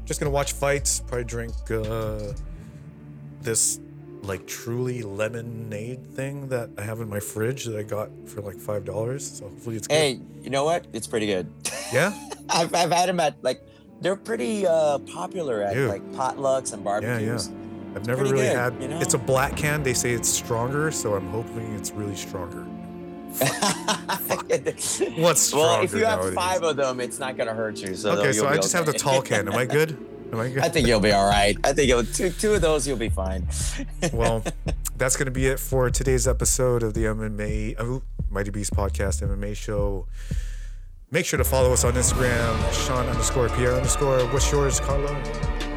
just gonna watch fights. Probably drink uh, this like truly lemonade thing that I have in my fridge that I got for like five dollars. So hopefully it's good. Hey, you know what? It's pretty good. Yeah, I've, I've had them at like they're pretty uh, popular at Dude. like potlucks and barbecues. yeah. yeah. I've never really good, had. you know? It's a black can. They say it's stronger, so I'm hoping it's really stronger. What's stronger well, if you have nowadays? five of them, it's not gonna hurt you. So okay, so I just have the tall can. Am I good? Am I think you'll be all right. I think you'll, two two of those you'll be fine. well, that's going to be it for today's episode of the MMA oh, Mighty Beast Podcast MMA show. Make sure to follow us on Instagram, Sean underscore Pierre underscore. What's yours, Carlo?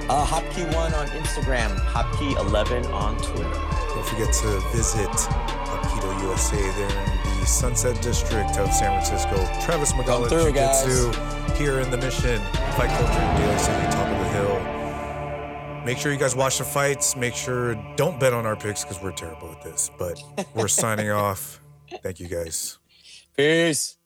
Uh, hapki1 on Instagram, Hopkey11 on Twitter. Don't forget to visit Aikido USA there the Sunset District of San Francisco. Travis Magala through, Jiu-Jitsu here in the Mission. Fight culture in Daly City, top of the hill. Make sure you guys watch the fights. Make sure don't bet on our picks because we're terrible at this. But we're signing off. Thank you guys. Peace.